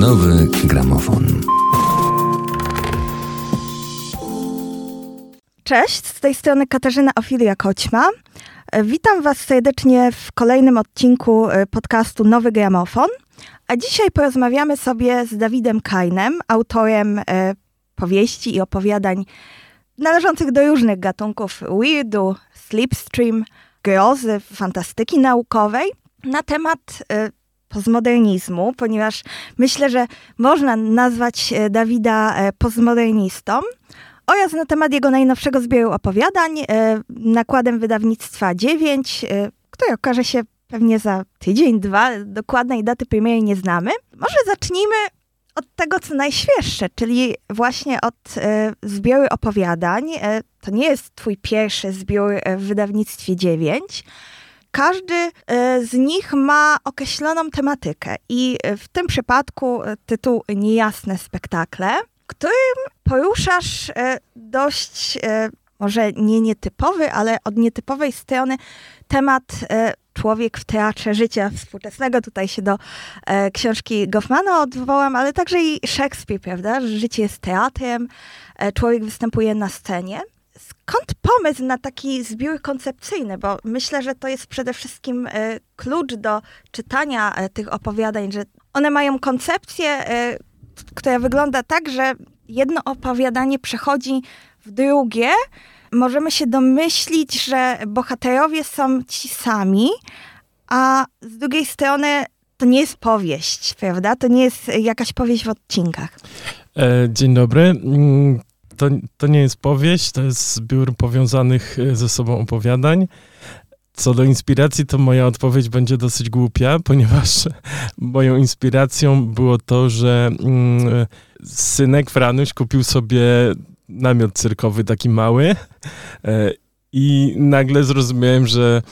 Nowy gramofon. Cześć, z tej strony Katarzyna Ofilia Koćma. E, Witam Was serdecznie w kolejnym odcinku e, podcastu Nowy Gramofon. A dzisiaj porozmawiamy sobie z Dawidem Kajnem, autorem e, powieści i opowiadań należących do różnych gatunków weirdu, slipstream, grozy, fantastyki naukowej na temat e, postmodernizmu, ponieważ myślę, że można nazwać e, Dawida e, postmodernistą oraz na temat jego najnowszego zbioru opowiadań e, nakładem wydawnictwa 9, e, które okaże się pewnie za tydzień, dwa. Dokładnej daty premiery nie znamy. Może zacznijmy od tego, co najświeższe, czyli właśnie od zbioru opowiadań. To nie jest twój pierwszy zbiór w wydawnictwie 9. Każdy e, z nich ma określoną tematykę i e, w tym przypadku e, tytuł Niejasne spektakle, którym poruszasz dość, może nie nietypowy, ale od nietypowej strony temat człowiek w teatrze życia współczesnego. Tutaj się do książki Goffmana odwołam, ale także i Szekspir, prawda? Życie jest teatrem, człowiek występuje na scenie. Skąd pomysł na taki zbiór koncepcyjny? Bo myślę, że to jest przede wszystkim e, klucz do czytania e, tych opowiadań, że one mają koncepcję, e, która wygląda tak, że jedno opowiadanie przechodzi w drugie. Możemy się domyślić, że bohaterowie są ci sami, a z drugiej strony to nie jest powieść, prawda? To nie jest jakaś powieść w odcinkach. Dzień dobry. To, to nie jest powieść, to jest zbiór powiązanych e, ze sobą opowiadań. Co do inspiracji, to moja odpowiedź będzie dosyć głupia, ponieważ moją inspiracją było to, że mm, e, synek Franuś kupił sobie namiot cyrkowy taki mały e, i nagle zrozumiałem, że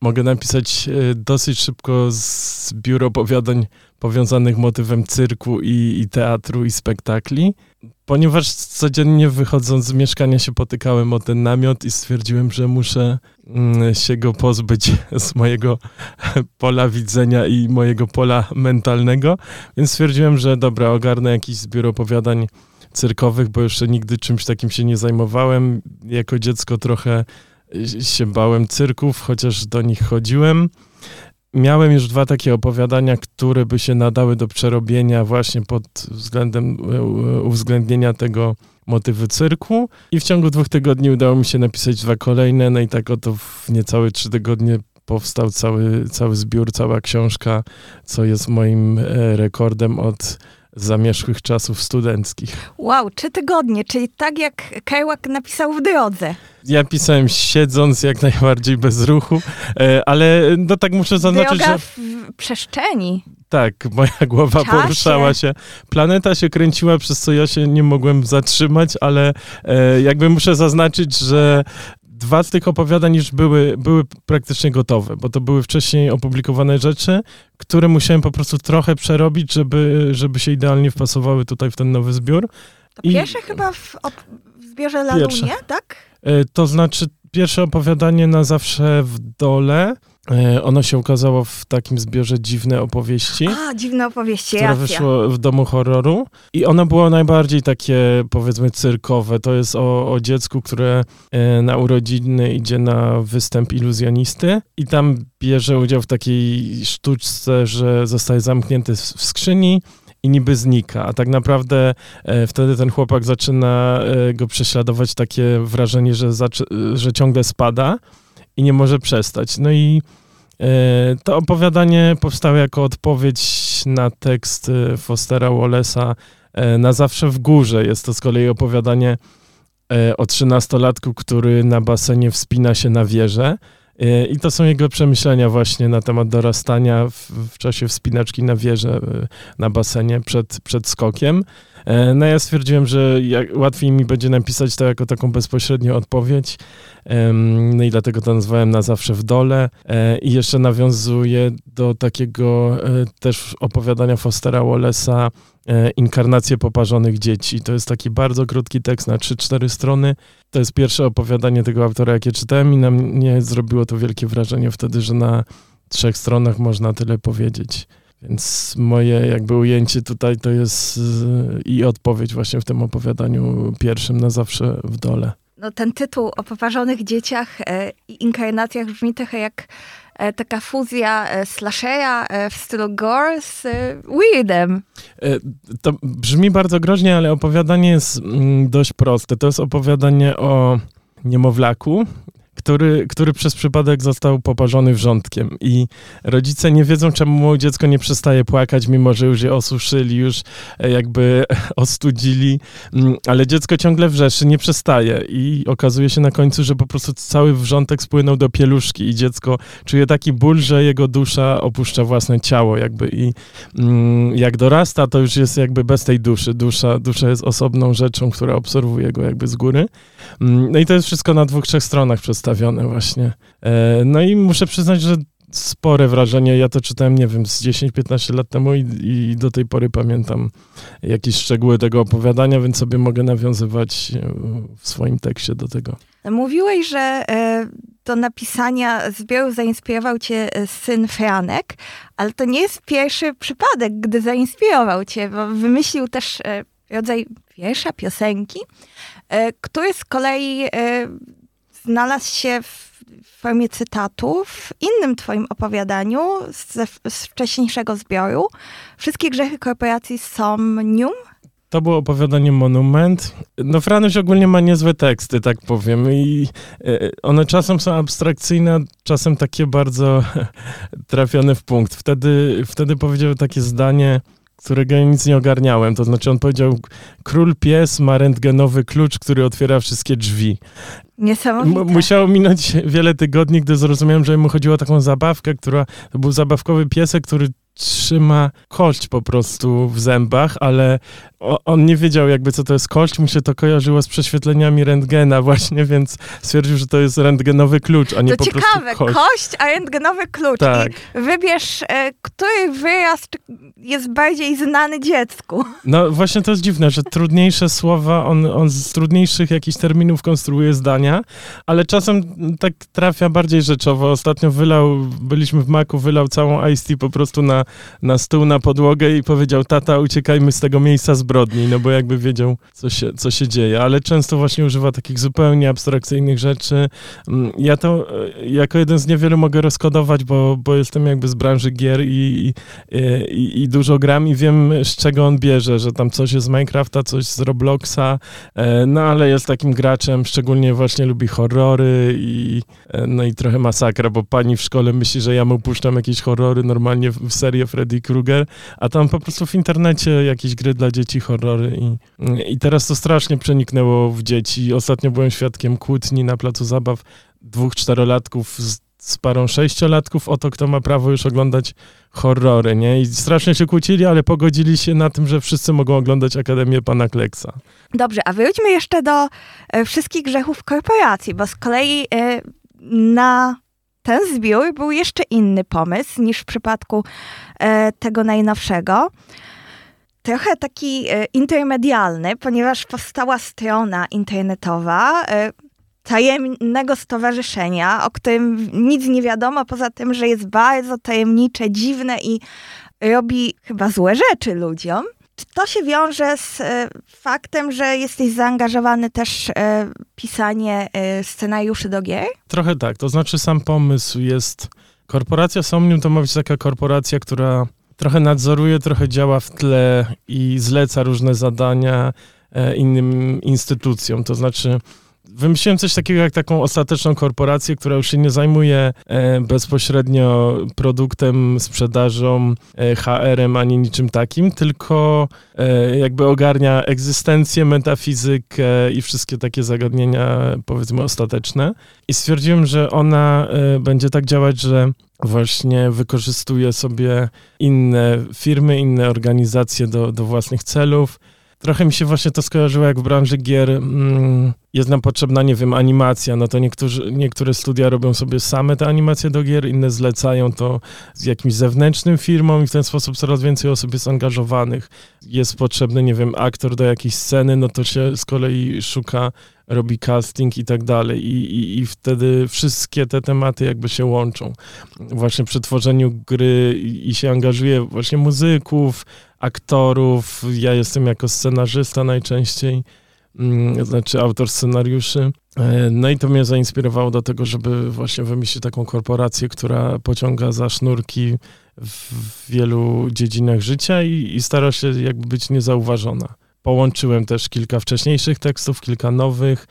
mogę napisać dosyć szybko zbiór opowiadań powiązanych motywem cyrku i, i teatru i spektakli, ponieważ codziennie wychodząc z mieszkania się potykałem o ten namiot i stwierdziłem, że muszę mm, się go pozbyć z mojego pola widzenia i mojego pola mentalnego, więc stwierdziłem, że dobra, ogarnę jakiś zbiór opowiadań cyrkowych, bo jeszcze nigdy czymś takim się nie zajmowałem. Jako dziecko trochę y, się bałem cyrków, chociaż do nich chodziłem. Miałem już dwa takie opowiadania, które by się nadały do przerobienia właśnie pod względem uwzględnienia tego motywu cyrku. I w ciągu dwóch tygodni udało mi się napisać dwa kolejne, no i tak oto w niecałe trzy tygodnie powstał cały, cały zbiór, cała książka, co jest moim e, rekordem od zamierzchłych czasów studenckich. Wow, trzy tygodnie, czyli tak jak Kerouac napisał w drodze. Ja pisałem siedząc, jak najbardziej bez ruchu, e, ale no tak muszę zaznaczyć, Droga że w przestrzeni. tak, moja głowa Czasie. poruszała się. Planeta się kręciła, przez co ja się nie mogłem zatrzymać, ale e, jakby muszę zaznaczyć, że dwa z tych opowiadań już były, były praktycznie gotowe, bo to były wcześniej opublikowane rzeczy, które musiałem po prostu trochę przerobić, żeby, żeby się idealnie wpasowały tutaj w ten nowy zbiór. To I- pierwsze chyba w, op- w zbiorze. Lalunie, tak? E, To znaczy, pierwsze opowiadanie na zawsze w dole. E, Ono się ukazało w takim zbiorze dziwne opowieści, A, dziwne opowieści, które racja. wyszło w domu horroru. I ono było najbardziej takie, powiedzmy, cyrkowe. To jest o, o dziecku, które e, na urodziny idzie na występ iluzjonisty i tam bierze udział w takiej sztuczce, że zostaje zamknięty w skrzyni i niby znika, a tak naprawdę e, wtedy ten chłopak zaczyna e, go prześladować takie wrażenie, że, że ciągle spada i nie może przestać. No i e, to opowiadanie powstało jako odpowiedź na tekst e, Fostera Wallace'a e, Na zawsze w górze. Jest to z kolei opowiadanie o trzynastolatku, który na basenie wspina się na wieżę. I to są jego przemyślenia właśnie na temat dorastania w, w czasie wspinaczki na wieżę na basenie przed, przed skokiem. E, No ja stwierdziłem, że łatwiej mi będzie napisać to jako taką bezpośrednią odpowiedź. No i dlatego to nazwałem na zawsze w dole. E, I jeszcze nawiązuję do takiego e, też opowiadania Fostera Wallace'a Inkarnacje poparzonych dzieci. To jest taki bardzo krótki tekst na 3-4 strony. To jest pierwsze opowiadanie tego autora, jakie czytałem i na mnie zrobiło to wielkie wrażenie wtedy, że na trzech stronach można tyle powiedzieć. Więc moje jakby ujęcie tutaj to jest i odpowiedź właśnie w tym opowiadaniu pierwszym na zawsze w dole. No, ten tytuł o poparzonych dzieciach i inkarnacjach brzmi trochę jak E, taka fuzja e, slashera e, w stylu gore z Weirdem. To brzmi bardzo groźnie, ale opowiadanie jest mm, dość proste. To jest opowiadanie o niemowlaku, który, który przez przypadek został poparzony wrzątkiem. I rodzice nie wiedzą, czemu dziecko nie przestaje płakać, mimo że już je osuszyli, już e, jakby ostudzili, mm, ale dziecko ciągle wrzeszy, nie przestaje. I okazuje się na końcu, że po prostu cały wrzątek spłynął do pieluszki i dziecko czuje taki ból, że jego dusza opuszcza własne ciało jakby. I mm, jak dorasta, to już jest jakby bez tej duszy. Dusza, dusza jest osobną rzeczą, która obserwuje go jakby z góry. Mm, no i to jest wszystko na dwóch, trzech stronach przedstawione przedstawione właśnie. E, no i muszę przyznać, że spore wrażenie. Ja to czytałem, nie wiem, z 10-15 lat temu i, i, do tej pory pamiętam jakieś szczegóły tego opowiadania, więc sobie mogę nawiązywać e, w swoim tekście do tego. Mówiłeś, że e, do napisania zbioru zainspirował cię syn Franek, ale to nie jest pierwszy przypadek, gdy zainspirował cię, bo wymyślił też rodzaj wiersza, piosenki, który z kolei znalazł się w formie cytatu w innym twoim opowiadaniu z, z wcześniejszego zbioru. Wszystkie grzechy korporacji Somnium. To było opowiadanie Monument. No Franuś ogólnie ma niezłe teksty, tak powiem. I e, one czasem są abstrakcyjne, czasem takie bardzo trafione w punkt. Wtedy, wtedy powiedział takie zdanie, którego nic nie ogarniałem. To znaczy on powiedział, król pies ma rentgenowy klucz, który otwiera wszystkie drzwi. Niesamowite. M musiało minąć wiele tygodni, gdy zrozumiałem, że mu chodziło o taką zabawkę, która to był zabawkowy piesek, który trzyma kość po prostu w zębach, ale on nie wiedział jakby co to jest kość, mu się to kojarzyło z prześwietleniami rentgena właśnie, więc stwierdził, że to jest rentgenowy klucz, a nie to po ciekawe, prostu kość. kość, a rentgenowy klucz. Tak. I wybierz, e, który wyraz jest bardziej znany dziecku. No właśnie to jest dziwne, że trudniejsze słowa, on, on z trudniejszych jakichś terminów konstruuje zdania, ale czasem tak trafia bardziej rzeczowo. Ostatnio wylał, byliśmy w Maku, wylał całą Ice po prostu na, na stół, na podłogę i powiedział, tata, uciekajmy z tego miejsca zbrojenia zbrodni, no bo jakby wiedział, co się, co się dzieje, ale często właśnie używa takich zupełnie abstrakcyjnych rzeczy. Mm, ja to e, jako jeden z niewielu mogę rozkodować, bo, bo jestem jakby z branży gier i, i, i, i dużo gram i wiem, z czego on bierze, że tam coś jest z Minecrafta, coś z Robloxa, e, no ale jest takim graczem, szczególnie właśnie lubi horrory i e, no i trochę masakra, bo pani w szkole myśli, że ja mu puszczam jakieś horrory normalnie w serię Freddy Krueger, a tam po prostu w internecie jakieś gry dla dzieci horrory i, i teraz to strasznie przeniknęło w dzieci. Ostatnio byłem świadkiem kłótni na placu zabaw dwóch czterolatków z, z parą sześciolatków o to, kto ma prawo już oglądać horrory, nie? I strasznie się kłócili, ale pogodzili się na tym, że wszyscy mogą oglądać Akademię Pana Kleksa. Dobrze, a wróćmy jeszcze do e, wszystkich grzechów korporacji, bo z kolei e, na ten zbiór był jeszcze inny pomysł niż w przypadku e, tego najnowszego trochę taki e, intermedialny, ponieważ powstała strona internetowa e, tajemnego stowarzyszenia, o którym nic nie wiadomo, poza tym, że jest bardzo tajemnicze, dziwne i robi chyba złe rzeczy ludziom. To się wiąże z e, faktem, że jesteś zaangażowany też w pisanie scenariuszy do gier? Trochę tak, to znaczy sam pomysł jest... Korporacja Somnium to ma być taka korporacja, która trochę nadzoruje, trochę działa w tle i zleca różne zadania e, innym instytucjom. To znaczy, wymyśliłem coś takiego jak taką ostateczną korporację, która już się nie zajmuje e, bezpośrednio produktem, sprzedażą, e, HR-em ani niczym takim, tylko jakby ogarnia egzystencję, metafizykę i wszystkie takie zagadnienia, powiedzmy, ostateczne. I stwierdziłem, że ona będzie tak działać, że właśnie wykorzystuje sobie inne firmy, inne organizacje do, do własnych celów. Trochę mi się właśnie to skojarzyło jak w branży gier mm, jest nam potrzebna, nie wiem, animacja, no to niektórzy, niektóre studia robią sobie same te animacje do gier, inne zlecają to z jakimś zewnętrznym firmom i w ten sposób coraz więcej osób jest angażowanych. Jest potrzebny, nie wiem, aktor do jakiejś sceny, no to się z kolei szuka, robi casting i tak dalej i, i, i wtedy wszystkie te tematy jakby się łączą. Właśnie przy tworzeniu gry i, i się angażuje właśnie muzyków, aktorów, ja jestem jako scenarzysta najczęściej, Mm, znaczy autor scenariuszy. E, no i to mnie zainspirowało do tego, żeby właśnie wymyślić taką korporację, która pociąga za sznurki w wielu dziedzinach życia i, i stara się jakby być niezauważona. Połączyłem też kilka wcześniejszych tekstów, kilka nowych,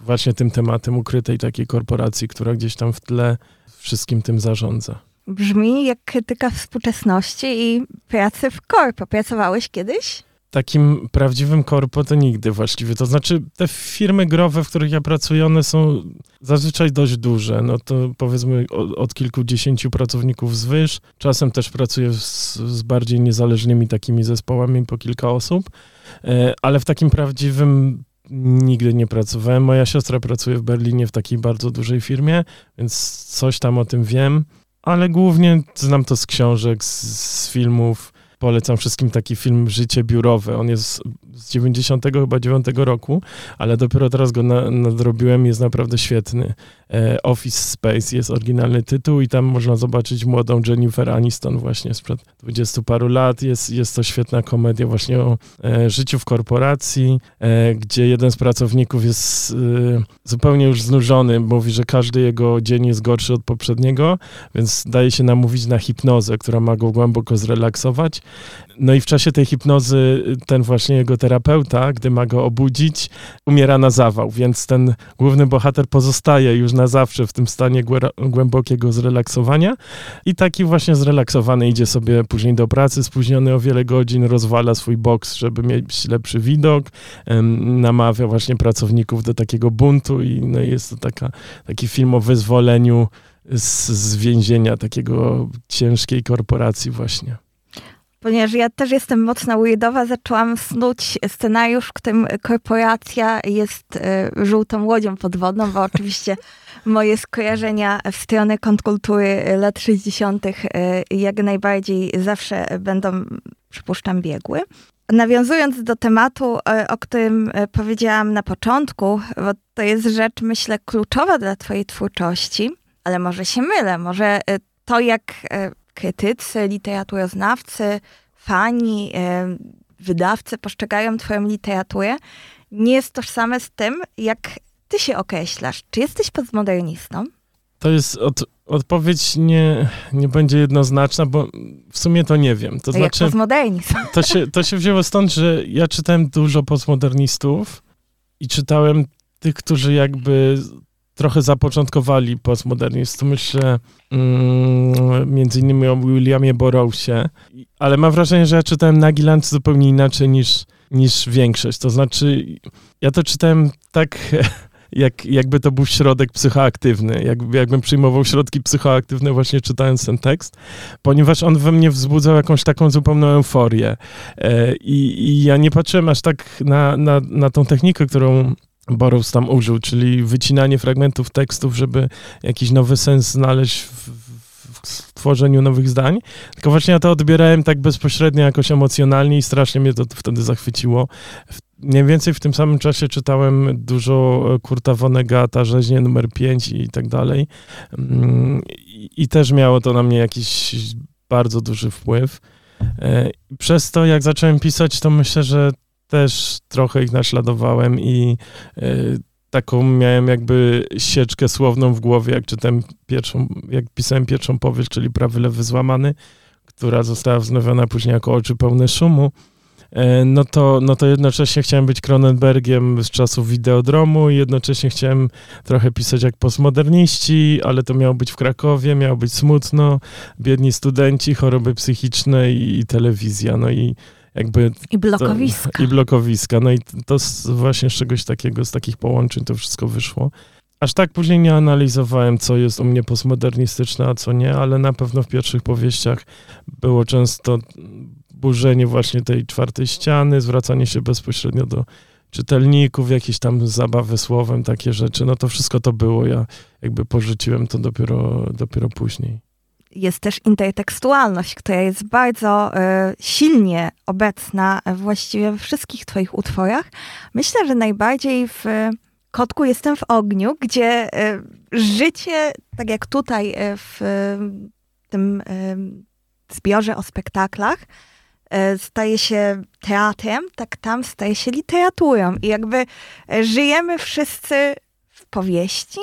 właśnie tym tematem ukrytej takiej korporacji, która gdzieś tam w tle wszystkim tym zarządza. Brzmi jak krytyka współczesności i pracy w korpo. Pracowałeś kiedyś? takim prawdziwym korpo to nigdy właściwie. To znaczy, te firmy growe, w których ja pracuję, one są zazwyczaj dość duże. No to powiedzmy od, od kilkudziesięciu pracowników zwyż. Czasem też pracuję z, z, bardziej niezależnymi takimi zespołami po kilka osób, e, ale w takim prawdziwym nigdy nie pracowałem. Moja siostra pracuje w Berlinie w takiej bardzo dużej firmie, więc coś tam o tym wiem, ale głównie znam to z książek, z, z filmów Polecam wszystkim taki film Życie biurowe. On jest z 99 roku, ale dopiero teraz go na, nadrobiłem jest naprawdę świetny. E, Office Space jest oryginalny tytuł i tam można zobaczyć młodą Jennifer Aniston właśnie sprzed dwudziestu paru lat. Jest, jest to świetna komedia właśnie o e, życiu w korporacji, e, gdzie jeden z pracowników jest e, zupełnie już znużony. Mówi, że każdy jego dzień jest gorszy od poprzedniego, więc daje się namówić na hipnozę, która ma go głęboko zrelaksować. No i w czasie tej hipnozy ten właśnie jego terapeuta, gdy ma go obudzić, umiera na zawał, więc ten główny bohater pozostaje już na zawsze w tym stanie głębokiego zrelaksowania. I taki właśnie zrelaksowany idzie sobie później do pracy, spóźniony o wiele godzin, rozwala swój boks, żeby mieć lepszy widok, namawia właśnie pracowników do takiego buntu i no jest to taka, taki film o wyzwoleniu z, z więzienia takiego ciężkiej korporacji właśnie ponieważ ja też jestem mocno weirdowa, zaczęłam snuć scenariusz, w którym korporacja jest e, żółtą łodzią podwodną, bo oczywiście moje skojarzenia w stronę kontrkultury lat 60. E, jak najbardziej zawsze będą, przypuszczam, biegły. Nawiązując do tematu, e, o którym powiedziałam na początku, bo to jest rzecz, myślę, kluczowa dla Twojej twórczości, ale może się mylę, może to, jak krytycy, literaturoznawcy, fani, e, wydawcy postrzegają twoją literaturę, nie jest tożsame z tym, jak ty się określasz. Czy jesteś postmodernistą? To jest od, odpowiedź nie, nie będzie jednoznaczna, bo w sumie to nie wiem. To jak znaczy, postmodernizm. To się, to się wzięło stąd, że ja czytałem dużo postmodernistów i czytałem tych, którzy jakby trochę zapoczątkowali postmodernizm. Myślę mm, między innymi o Williamie Burroughsie, ale mam wrażenie, że ja czytałem Nagiland zupełnie inaczej niż, niż większość. To znaczy, ja to czytałem tak... Jak, jakby to był środek psychoaktywny, jak, jakbym przyjmował środki psychoaktywne właśnie czytając ten tekst, ponieważ on we mnie wzbudzał jakąś taką zupełną euforię. E, i, I ja nie patrzyłem aż tak na, na, na tą technikę, którą Borus tam użył, czyli wycinanie fragmentów tekstów, żeby jakiś nowy sens znaleźć w, w tworzeniu nowych zdań. Tylko właśnie ja to odbierałem tak bezpośrednio, jakoś emocjonalnie i strasznie mnie to wtedy zachwyciło. Mniej więcej w tym samym czasie czytałem dużo Kurta Vonnegata, Rzeźnie numer 5 i tak dalej. Mm, I też miało to na mnie jakiś bardzo duży wpływ. E, przez to, jak zacząłem pisać, to myślę, że też trochę ich naśladowałem i y, taką miałem jakby sieczkę słowną w głowie, jak czytałem pierwszą, jak pisałem pierwszą powieść, czyli Prawy Lewy Złamany, która została wznowiona później jako Oczy Pełne Szumu, e, no to, no to jednocześnie chciałem być Cronenbergiem z czasów Wideodromu i jednocześnie chciałem trochę pisać jak postmoderniści, ale to miało być w Krakowie, miało być smutno, biedni studenci, choroby psychiczne i, i telewizja, no i jakby... I blokowiska. To, I blokowiska. No i to z, właśnie z czegoś takiego, z takich połączeń to wszystko wyszło. Aż tak później nie analizowałem, co jest u mnie postmodernistyczne, a co nie, ale na pewno w pierwszych powieściach było często burzenie właśnie tej czwartej ściany, zwracanie się bezpośrednio do czytelników, jakieś tam zabawy słowem, takie rzeczy, no to wszystko to było. Ja jakby porzuciłem to dopiero, dopiero później. Jest też intertekstualność, która jest bardzo y, silnie obecna właściwie we wszystkich twoich utworach. Myślę, że najbardziej w Kotku jestem w ogniu, gdzie y, życie, tak jak tutaj y, w tym zbiorze o spektaklach, E, staje się teatrem, tak tam staje się literaturą. I jakby e, żyjemy wszyscy w powieści,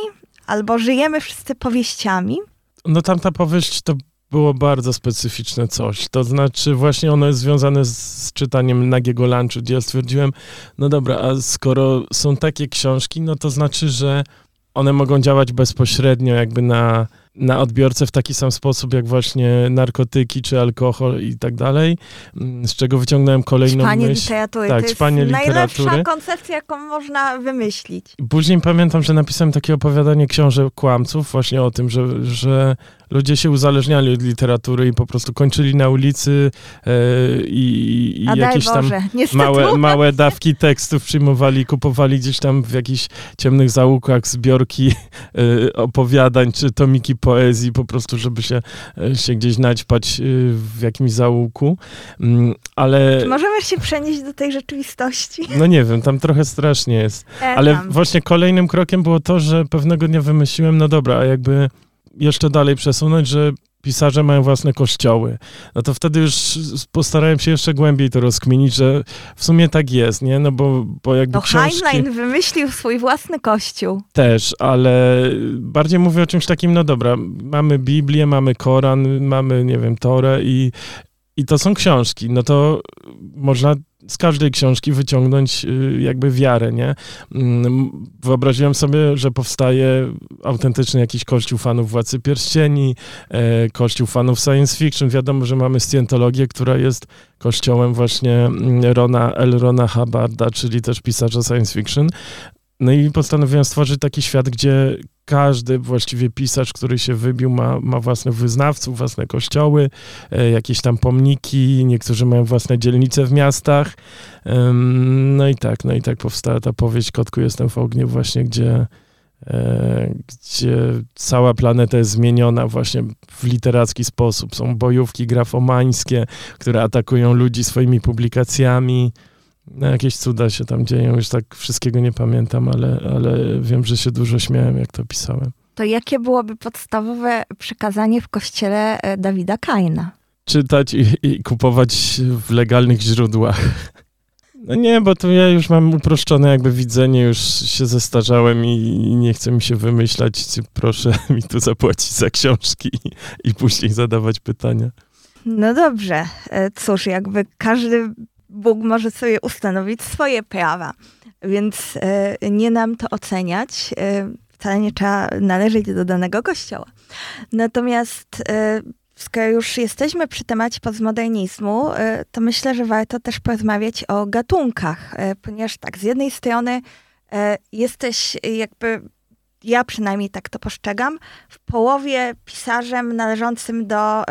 albo żyjemy wszyscy powieściami. No tam ta powieść to było bardzo specyficzne coś. To znaczy właśnie ono jest związane z, z czytaniem nagiego lunchu, gdzie ja stwierdziłem, no dobra, a skoro są takie książki, no to znaczy, że one mogą działać bezpośrednio jakby na na odbiorcę w taki sam sposób, jak właśnie narkotyki czy alkohol i tak dalej, z czego wyciągnąłem kolejną ćpanie myśl. literatury. Tak, to jest literatury. najlepsza koncepcja, jaką można wymyślić. Później pamiętam, że napisałem takie opowiadanie książek kłamców właśnie o tym, że, że ludzie się uzależniali od literatury i po prostu kończyli na ulicy e, i, i jakieś tam małe, małe dawki tekstów przyjmowali, kupowali gdzieś tam w jakichś ciemnych zaułkach zbiorki e, opowiadań czy tomiki poezji, po prostu, żeby się, e, się gdzieś naćpać e, w jakimś zaułku. Mm, ale... Czy możemy się przenieść do tej rzeczywistości? No nie wiem, tam trochę strasznie jest. E, ale tam. właśnie kolejnym krokiem było to, że pewnego dnia wymyśliłem, no dobra, a jakby jeszcze dalej przesunąć, że pisarze mają własne kościoły. No to wtedy już postarałem się jeszcze głębiej to rozkminić, że w sumie tak jest, nie? No bo, bo jakby no książki... Heinlein wymyślił swój własny kościół. Też, ale bardziej mówię o czymś takim, no dobra, mamy Biblię, mamy Koran, mamy, nie wiem, Torę i, i to są książki. No to można z każdej książki wyciągnąć y, jakby wiarę, nie? Mm, wyobraziłem sobie, że powstaje autentyczny jakiś kościół fanów Władcy Pierścieni, e, kościół fanów science fiction. Wiadomo, że mamy scjentologię, która jest kościołem właśnie mm, Rona, L. Rona Hubbarda, czyli też pisarza science fiction. No i postanowiłem stworzyć taki świat, gdzie każdy właściwie pisarz, który się wybił, ma, ma własnych wyznawców, własne kościoły, e, jakieś tam pomniki, niektórzy mają własne dzielnice w miastach. no i tak, no i tak powstała ta powieść Kotku jestem w ogniu właśnie, gdzie e, gdzie cała planeta jest zmieniona właśnie w literacki sposób. Są bojówki grafomańskie, które atakują ludzi swoimi publikacjami. No, jakieś cuda się tam dzieją, już tak wszystkiego nie pamiętam, ale, ale wiem, że się dużo śmiałem, jak to pisałem. To jakie byłoby podstawowe przekazanie w kościele e, Dawida Kaina? Czytać i, i kupować w legalnych źródłach. No nie, bo to ja już mam uproszczone jakby widzenie, już się zestarzałem i, i nie chcę mi się wymyślać. Proszę mi tu zapłacić za książki i, i później zadawać pytania. No dobrze, e, cóż, jakby każdy Bóg może sobie ustanowić swoje prawa, więc e, nie nam to oceniać. E, wcale nie trzeba należeć do danego kościoła. Natomiast e, skoro już jesteśmy przy temacie postmodernizmu, to myślę, że warto też porozmawiać o gatunkach, ponieważ tak, z jednej strony jesteś jakby ja przynajmniej tak to postrzegam, w połowie pisarzem należącym do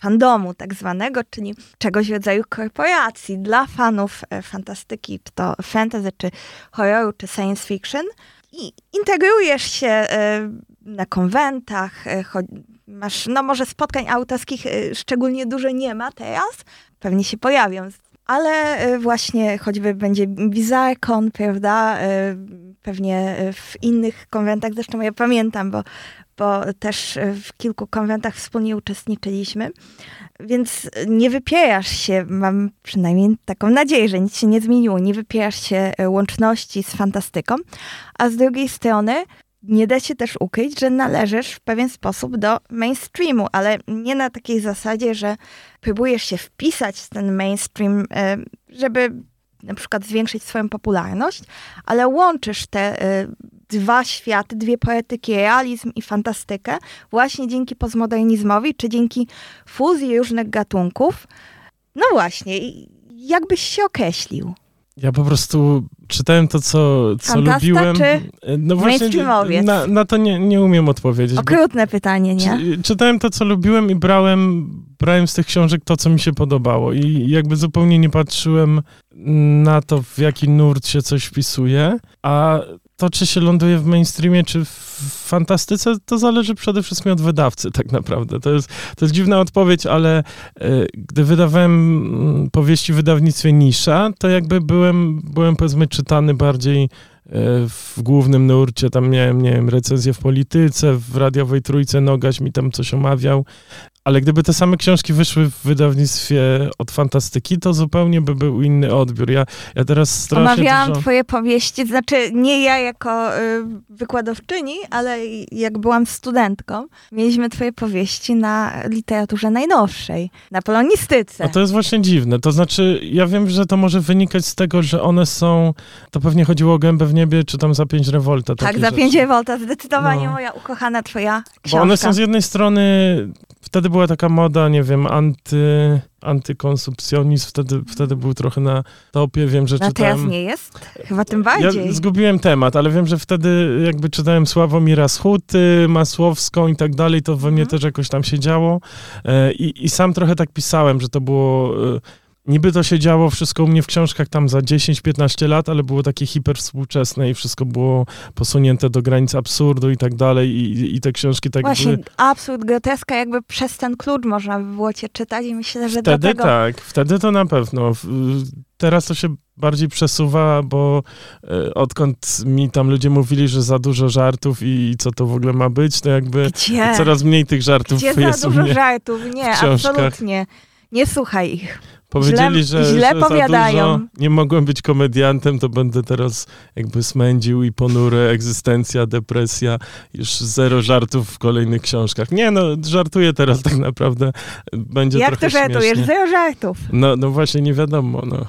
fandomu tak zwanego, czyli czegoś w rodzaju korporacji dla fanów e, fantastyki, czy to fantasy, czy horroru, czy science fiction. I integrujesz się e, na konwentach, e, masz, no może spotkań autorskich szczególnie dużo nie ma teraz, pewnie się pojawią, ale właśnie choćby będzie BizarreCon, prawda, pewnie w innych konwentach, zresztą ja pamiętam, bo bo też w kilku konwentach wspólnie uczestniczyliśmy. Więc nie wypierasz się, mam przynajmniej taką nadzieję, że nic się nie zmieniło, nie wypierasz się łączności z fantastyką, a z drugiej strony nie da się też ukryć, że należysz w pewien sposób do mainstreamu, ale nie na takiej zasadzie, że próbujesz się wpisać w ten mainstream, e, żeby na przykład zwiększyć swoją popularność, ale łączysz te e, dwa światy, dwie poetyki, realizm i fantastykę, właśnie dzięki postmodernizmowi, czy dzięki fuzji różnych gatunków. No właśnie, jak byś się określił? ja po prostu czytałem to, co, co Fantasta, lubiłem. czy no właśnie, na, na to nie, nie umiem odpowiedzieć. Okrutne pytanie, nie? Czy, czytałem to, co lubiłem i brałem, brałem z tych książek to, co mi się podobało. I jakby zupełnie nie patrzyłem na to, w jaki nurt się coś wpisuje. A to, czy się ląduje w mainstreamie, czy w fantastyce, to zależy przede wszystkim od wydawcy, tak naprawdę. To jest, to jest dziwna odpowiedź, ale e, gdy wydawałem mm, powieści w wydawnictwie Nisza, to jakby byłem, byłem powiedzmy czytany bardziej w głównym nurcie, tam miałem, nie wiem, recenzję w polityce, w radiowej trójce Nogaś mi tam coś omawiał, ale gdyby te same książki wyszły w wydawnictwie od fantastyki, to zupełnie by był inny odbiór. Ja, ja teraz strasznie Omawiałam dużo... twoje powieści, znaczy nie ja jako y, wykładowczyni, ale jak byłam studentką, mieliśmy twoje powieści na literaturze najnowszej, na polonistyce. No to jest właśnie dziwne. To znaczy, ja wiem, że to może wynikać z tego, że one są. To pewnie chodziło o gębę w niebie, czy tam za pięć rewolta. tak, za rzeczy. 5 volta, zdecydowanie No. moja ukochana twoja książka. Bo one są z jednej strony. Wtedy była taka moda, nie wiem, anty, antykonsumpcjonizm, wtedy, wtedy był trochę na topie, wiem, że No teraz czytałem... nie jest? Chyba tym bardziej. Ja zgubiłem temat, ale wiem, że wtedy jakby czytałem Sławomira Schuty, Masłowską i tak dalej, to we mnie Mhm. też jakoś tam się działo. E, I, I sam trochę tak pisałem, że to było... Niby to się działo wszystko u mnie w książkach tam za 10-15 lat, ale było takie hiperwspółczesne i wszystko było posunięte do granic absurdu i tak dalej i, i te książki tak Właśnie były... absurd, groteska, jakby przez ten klucz można by było cię czytać i myślę, że Wtedy dlatego... tak, wtedy to na pewno. Teraz to się bardziej przesuwa, bo e, odkąd mi tam ludzie mówili, że za dużo żartów i, co to w ogóle ma być, to jakby Gdzie? coraz mniej tych żartów Gdzie jest za dużo żartów? Nie, w książkach. absolutnie. Nie słuchaj ich. Powiedzieli, źle- że, źle że powiadają. nie mogłem być komediantem, to będę teraz jakby smędził i ponury, egzystencja, depresja, już zero żartów w kolejnych książkach. Nie no, żartuję teraz tak naprawdę. Będzie Jak to trochę żartujesz? śmiesznie. Zero żartów. No, no właśnie, nie wiadomo. No.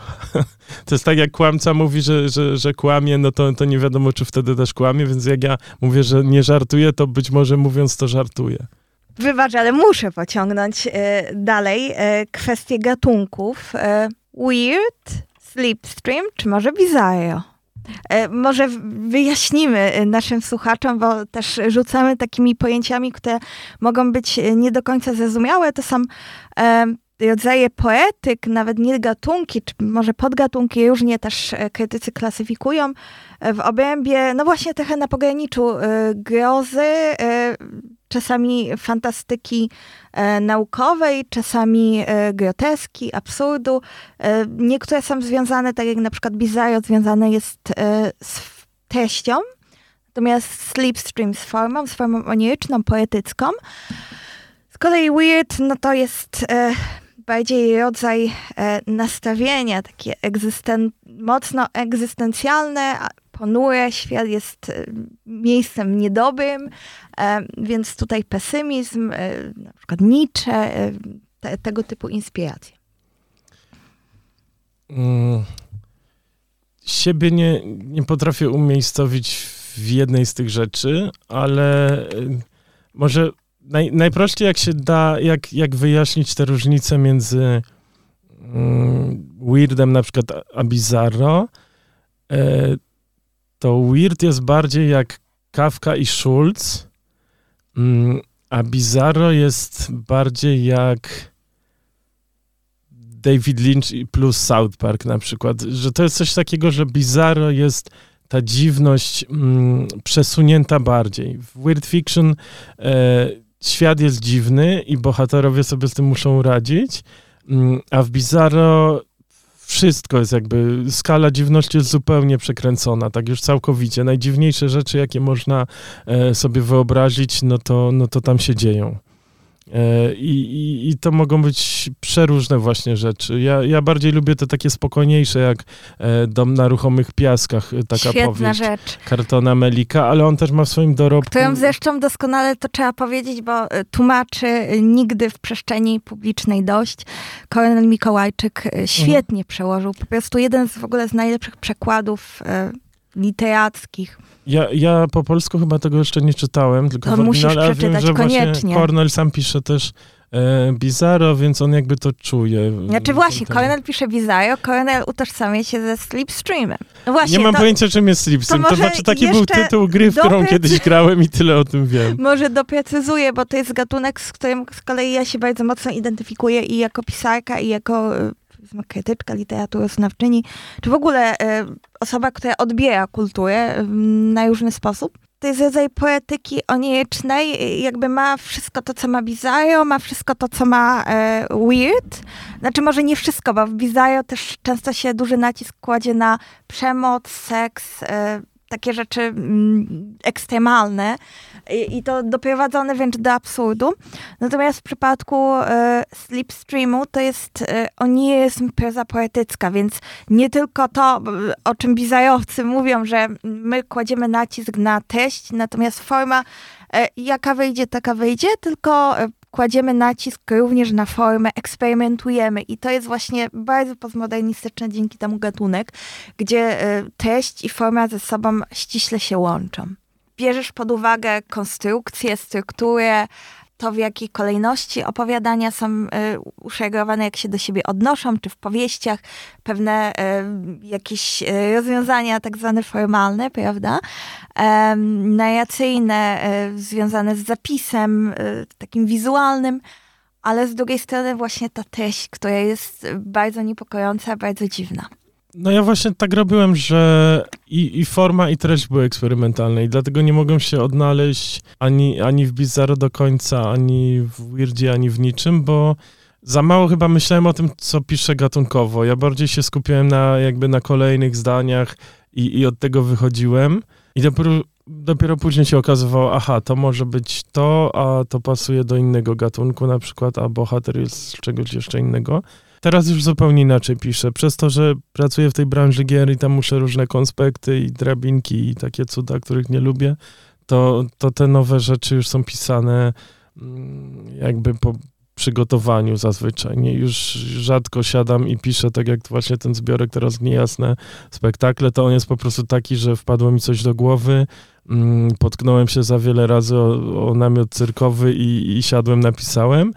To jest tak, jak kłamca mówi, że, że, że kłamie, no to, to nie wiadomo, czy wtedy też kłamie, więc jak ja mówię, że nie żartuję, to być może mówiąc to żartuję. Wybacz, ale muszę pociągnąć e, dalej e, kwestię gatunków. E, weird, slipstream, czy może bizarro? Może wyjaśnimy naszym słuchaczom, bo też rzucamy takimi pojęciami, które mogą być nie do końca zrozumiałe. To są rodzaje poetyk, nawet nie gatunki, czy może podgatunki, różnie też e, krytycy klasyfikują e, w obrębie, no właśnie trochę na pograniczu e, grozy, czasami fantastyki naukowej, czasami groteski, absurdu. Niektóre są związane, tak jak na przykład Bizarro związane jest z treścią, natomiast Slipstream z formą, z formą oniryczną, poetycką. Z kolei Weird, no to jest bardziej rodzaj e, nastawienia, takie egzysten- mocno egzystencjalne, ponure, świat jest e, miejscem niedobrym, e, więc tutaj pesymizm, na przykład Nietzsche, te, tego typu inspiracje. Mm. Siebie nie, nie potrafię umiejscowić w jednej z tych rzeczy, ale może naj, najprościej jak się da, jak, jak wyjaśnić te różnice między mm, Weirdem na przykład a- Bizarro, e, to Weird jest bardziej jak Kafka i Schulz, mm, a Bizarro jest bardziej jak David Lynch plus South Park na przykład, że to jest coś takiego, że Bizarro jest ta dziwność mm, przesunięta bardziej. W Weird Fiction e, świat jest dziwny i bohaterowie sobie z tym muszą radzić, mm, a w Bizarro wszystko jest jakby, skala dziwności jest zupełnie przekręcona, tak już całkowicie. Najdziwniejsze rzeczy, jakie można e, sobie wyobrazić, no to, no to tam się dzieją. E, I, i, I to mogą być przeróżne właśnie rzeczy. Ja, ja bardziej lubię te takie spokojniejsze, jak e, Dom na ruchomych piaskach, e, taka Świetna powieść rzecz, Kartona Melika, ale on też ma w swoim dorobku... którą zresztą doskonale to trzeba powiedzieć, bo tłumaczy nigdy w przestrzeni publicznej dość. Kornel Mikołajczyk e, świetnie przełożył, po prostu jeden z w ogóle z najlepszych przekładów literackich. Ja, ja po polsku chyba tego jeszcze nie czytałem, tylko To w musisz ale wiem, przeczytać że koniecznie. Cornell sam pisze też e, Bizarro, więc on jakby to czuje. Znaczy właśnie, Cornell pisze Bizarro, Cornell utożsamia się ze Slipstreamem. No właśnie, Nie mam to, pojęcia, czym jest Slipstream. To, może znaczy, taki był tytuł gry, w którą doprecy- kiedyś grałem i tyle o tym wiem. Może doprecyzuję, bo to jest gatunek, z którym z kolei ja się bardzo mocno identyfikuję i jako pisarka, i jako e, powiedzmy, krytyczka literaturoznawczyni, czy w ogóle e, osoba, która odbiera kulturę na różny sposób. To jest rodzaj poetyki oniecznej, jakby ma wszystko to, co ma Bizarro, ma wszystko to, co ma e, Weird. Znaczy może nie wszystko, bo w Bizarro też często się duży nacisk kładzie na przemoc, seks, e, takie rzeczy mm, ekstremalne i, i to doprowadzone wręcz do absurdu. Natomiast w przypadku e, Slipstreamu to jest e, onirysm proza poetycka, więc nie tylko to, o czym bizarowcy mówią, że my kładziemy nacisk na treść, natomiast forma e, jaka wyjdzie, taka wyjdzie, tylko kładziemy nacisk również na formę, eksperymentujemy i to jest właśnie bardzo postmodernistyczny dzięki temu gatunek, gdzie e, treść i forma ze sobą ściśle się łączą. Bierzesz pod uwagę konstrukcję, strukturę, to w jakiej kolejności opowiadania są y, uszeregowane, jak się do siebie odnoszą, czy w powieściach pewne y, jakieś y, rozwiązania tak zwane formalne, prawda? Em, narracyjne, y, związane z zapisem y, takim wizualnym, ale z drugiej strony właśnie ta treść, która jest bardzo niepokojąca, bardzo dziwna. No ja właśnie tak robiłem, że i, i forma, i treść były eksperymentalne i dlatego nie mogłem się odnaleźć ani, ani w Bizarro do końca, ani w Weirdzie, ani w niczym, bo za mało chyba myślałem o tym, co piszę gatunkowo. Ja bardziej się skupiałem na jakby na kolejnych zdaniach i, i od tego wychodziłem i dopiero, dopiero później się okazywało, aha, to może być to, a to pasuje do innego gatunku na przykład, a bohater jest z czegoś jeszcze innego. Teraz już zupełnie inaczej piszę. Przez to, że pracuję w tej branży gier i tam muszę różne konspekty i drabinki i takie cuda, których nie lubię, to, to te nowe rzeczy już są pisane mm, jakby po przygotowaniu zazwyczaj. Nie, już rzadko siadam i piszę, tak jak właśnie ten zbiorek teraz niejasne spektakle, to on jest po prostu taki, że wpadło mi coś do głowy, mm, potknąłem się za wiele razy o, o namiot cyrkowy i, i siadłem, napisałem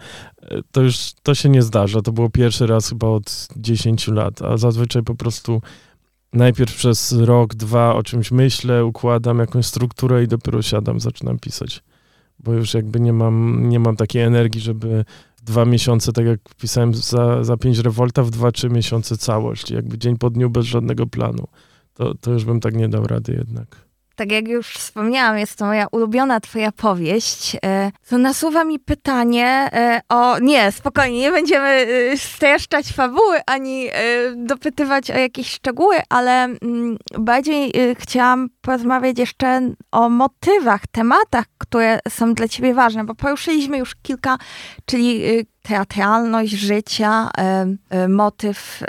to już to się nie zdarza. To było pierwszy raz chyba od 10 lat, a zazwyczaj po prostu najpierw przez rok, dwa o czymś myślę, układam jakąś strukturę i dopiero siadam, zaczynam pisać. Bo już jakby nie mam, nie mam takiej energii, żeby dwa miesiące, tak jak pisałem za, za pięć rewolta, w dwa, trzy miesiące całość. Jakby dzień po dniu bez żadnego planu. To, to już bym tak nie dał rady jednak tak jak już wspomniałam, jest to moja ulubiona twoja powieść, e, to nasuwa mi pytanie e, o... Nie, spokojnie, nie będziemy e, streszczać fabuły, ani dopytywać o jakieś szczegóły, ale mm, bardziej chciałam porozmawiać jeszcze o motywach, tematach, które są dla ciebie ważne, bo poruszyliśmy już kilka, czyli teatralność życia, motyw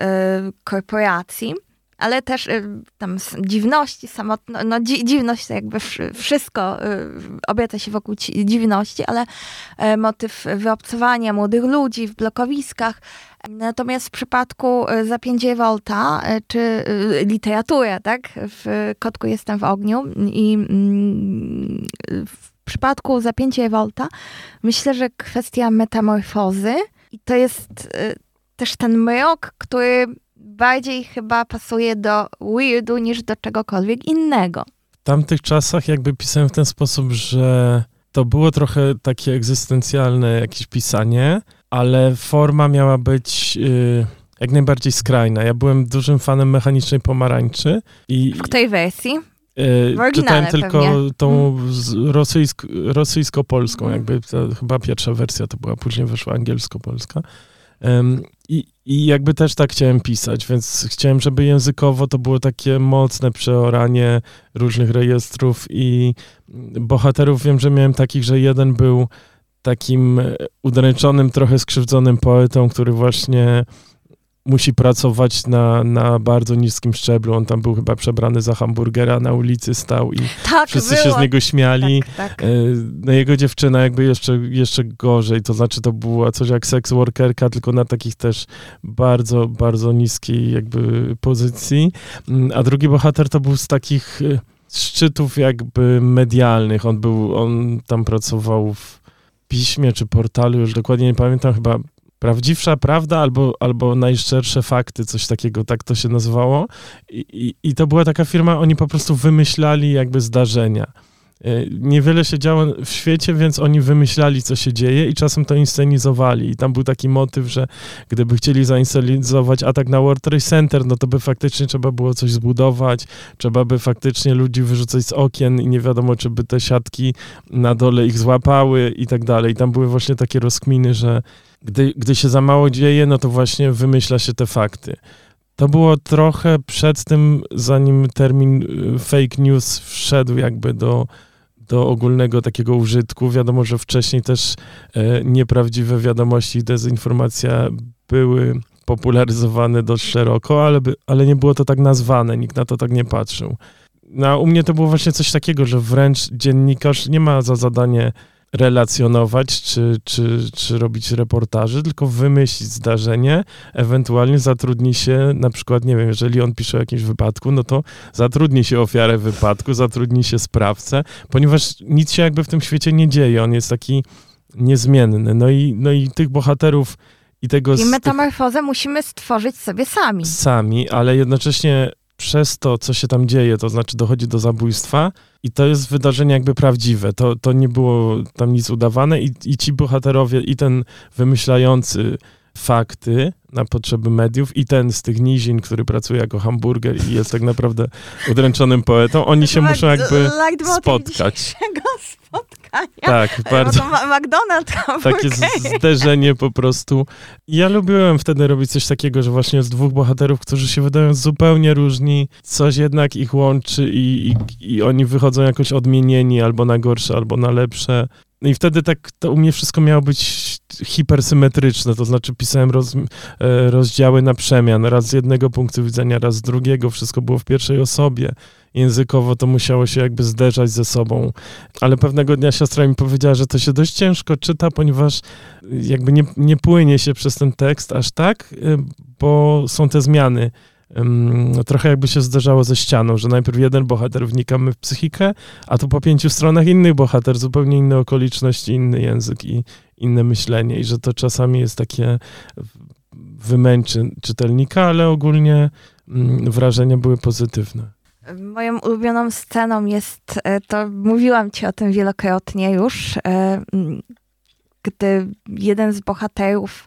korporacji ale też y, tam dziwności, samotno, no dzi, dziwność to jakby wszystko y, obieca się wokół dziwności, ale y, motyw wyobcowania młodych ludzi w blokowiskach. Natomiast w przypadku Zapięcie Volta, czy literatura, tak, w Kotku Jestem w ogniu i mm, w przypadku Zapięcie Volta myślę, że kwestia metamorfozy i to jest też ten mrok, który bardziej chyba pasuje do weirdu niż do czegokolwiek innego. W tamtych czasach jakby pisałem w ten sposób, że to było trochę takie egzystencjalne jakieś pisanie, ale forma miała być yy, jak najbardziej skrajna. Ja byłem dużym fanem mechanicznej pomarańczy. I, w tej wersji? Yy, czytałem tylko pewnie. tą hmm. rosyjsko, rosyjsko-polską, jakby to, chyba pierwsza wersja to była, później wyszła angielsko-polska. I jakby też tak chciałem pisać, więc chciałem, żeby językowo to było takie mocne przeoranie różnych rejestrów i bohaterów. Wiem, że miałem takich, że jeden był takim udręczonym, trochę skrzywdzonym poetą, który właśnie musi pracować na, na bardzo niskim szczeblu. On tam był chyba przebrany za hamburgera, na ulicy stał i tak, wszyscy było. się z niego śmiali. Tak, tak. No jego dziewczyna jakby jeszcze, jeszcze gorzej, to znaczy to była coś jak sex workerka, tylko na takich też bardzo, bardzo niskiej jakby pozycji. Mm, a drugi bohater to był z takich e, szczytów jakby medialnych. On był, on tam pracował w piśmie czy portalu, już dokładnie nie pamiętam, chyba prawdziwsza prawda albo, albo najszczersze fakty, coś takiego, tak to się nazywało. I, i, I to była taka firma, oni po prostu wymyślali jakby zdarzenia. E, niewiele się działo w świecie, więc oni wymyślali, co się dzieje i czasem to inscenizowali. I tam był taki motyw, że gdyby chcieli zainscenizować atak na World Trade Center, no to by faktycznie trzeba było coś zbudować, trzeba by faktycznie ludzi wyrzucać z okien i nie wiadomo, czy by te siatki na dole ich złapały i tak dalej. I tam były właśnie takie rozkminy, że gdy, gdy się za mało dzieje, no to właśnie wymyśla się te fakty. To było trochę przed tym, zanim termin y, fake news wszedł jakby do, do ogólnego takiego użytku. Wiadomo, że wcześniej też e, nieprawdziwe wiadomości i dezinformacja były popularyzowane dość szeroko, ale, by, ale nie było to tak nazwane, nikt na to tak nie patrzył. No, u mnie to było właśnie coś takiego, że wręcz dziennikarz nie ma za zadanie relacjonować czy, czy, czy robić reportaży, tylko wymyślić zdarzenie, ewentualnie zatrudni się, na przykład, nie wiem, jeżeli on pisze o jakimś wypadku, no to zatrudni się ofiarę wypadku, zatrudni się sprawcę, ponieważ nic się jakby w tym świecie nie dzieje, on jest taki niezmienny. No i, no i tych bohaterów i tego... I metamorfozę musimy stworzyć sobie sami. Sami, ale jednocześnie przez to, co się tam dzieje, to znaczy dochodzi do zabójstwa i to jest wydarzenie jakby prawdziwe. To, to nie było tam nic udawane i, i ci bohaterowie, i ten wymyślający fakty na potrzeby mediów i ten z tych nizin, który pracuje jako hamburger i jest tak naprawdę udręczonym poetą, oni się muszą jakby spotkać. spotkania. Tak, bardzo. McDonald's Takie zderzenie po prostu. Ja lubiłem wtedy robić coś takiego, że właśnie z dwóch bohaterów, którzy się wydają zupełnie różni, coś jednak ich łączy i, i, i oni wychodzą jakoś odmienieni albo na gorsze, albo na lepsze. No i wtedy tak to u mnie wszystko miało być hipersymetryczne, to znaczy pisałem roz, e, rozdziały na przemian, raz z jednego punktu widzenia, raz z drugiego, wszystko było w pierwszej osobie. Językowo to musiało się jakby zderzać ze sobą, ale pewnego dnia siostra mi powiedziała, że to się dość ciężko czyta, ponieważ jakby nie, nie płynie się przez ten tekst aż tak, e, bo są te zmiany trochę jakby się zdarzało ze ścianą, że najpierw jeden bohater wnikamy w psychikę, a tu po pięciu stronach inny bohater, zupełnie inne okoliczności, inny język i inne myślenie i że to czasami jest takie wymęczy czytelnika, ale ogólnie mm, wrażenia były pozytywne. Moją ulubioną sceną jest, e, to mówiłam ci o tym wielokrotnie już, e, gdy jeden z bohaterów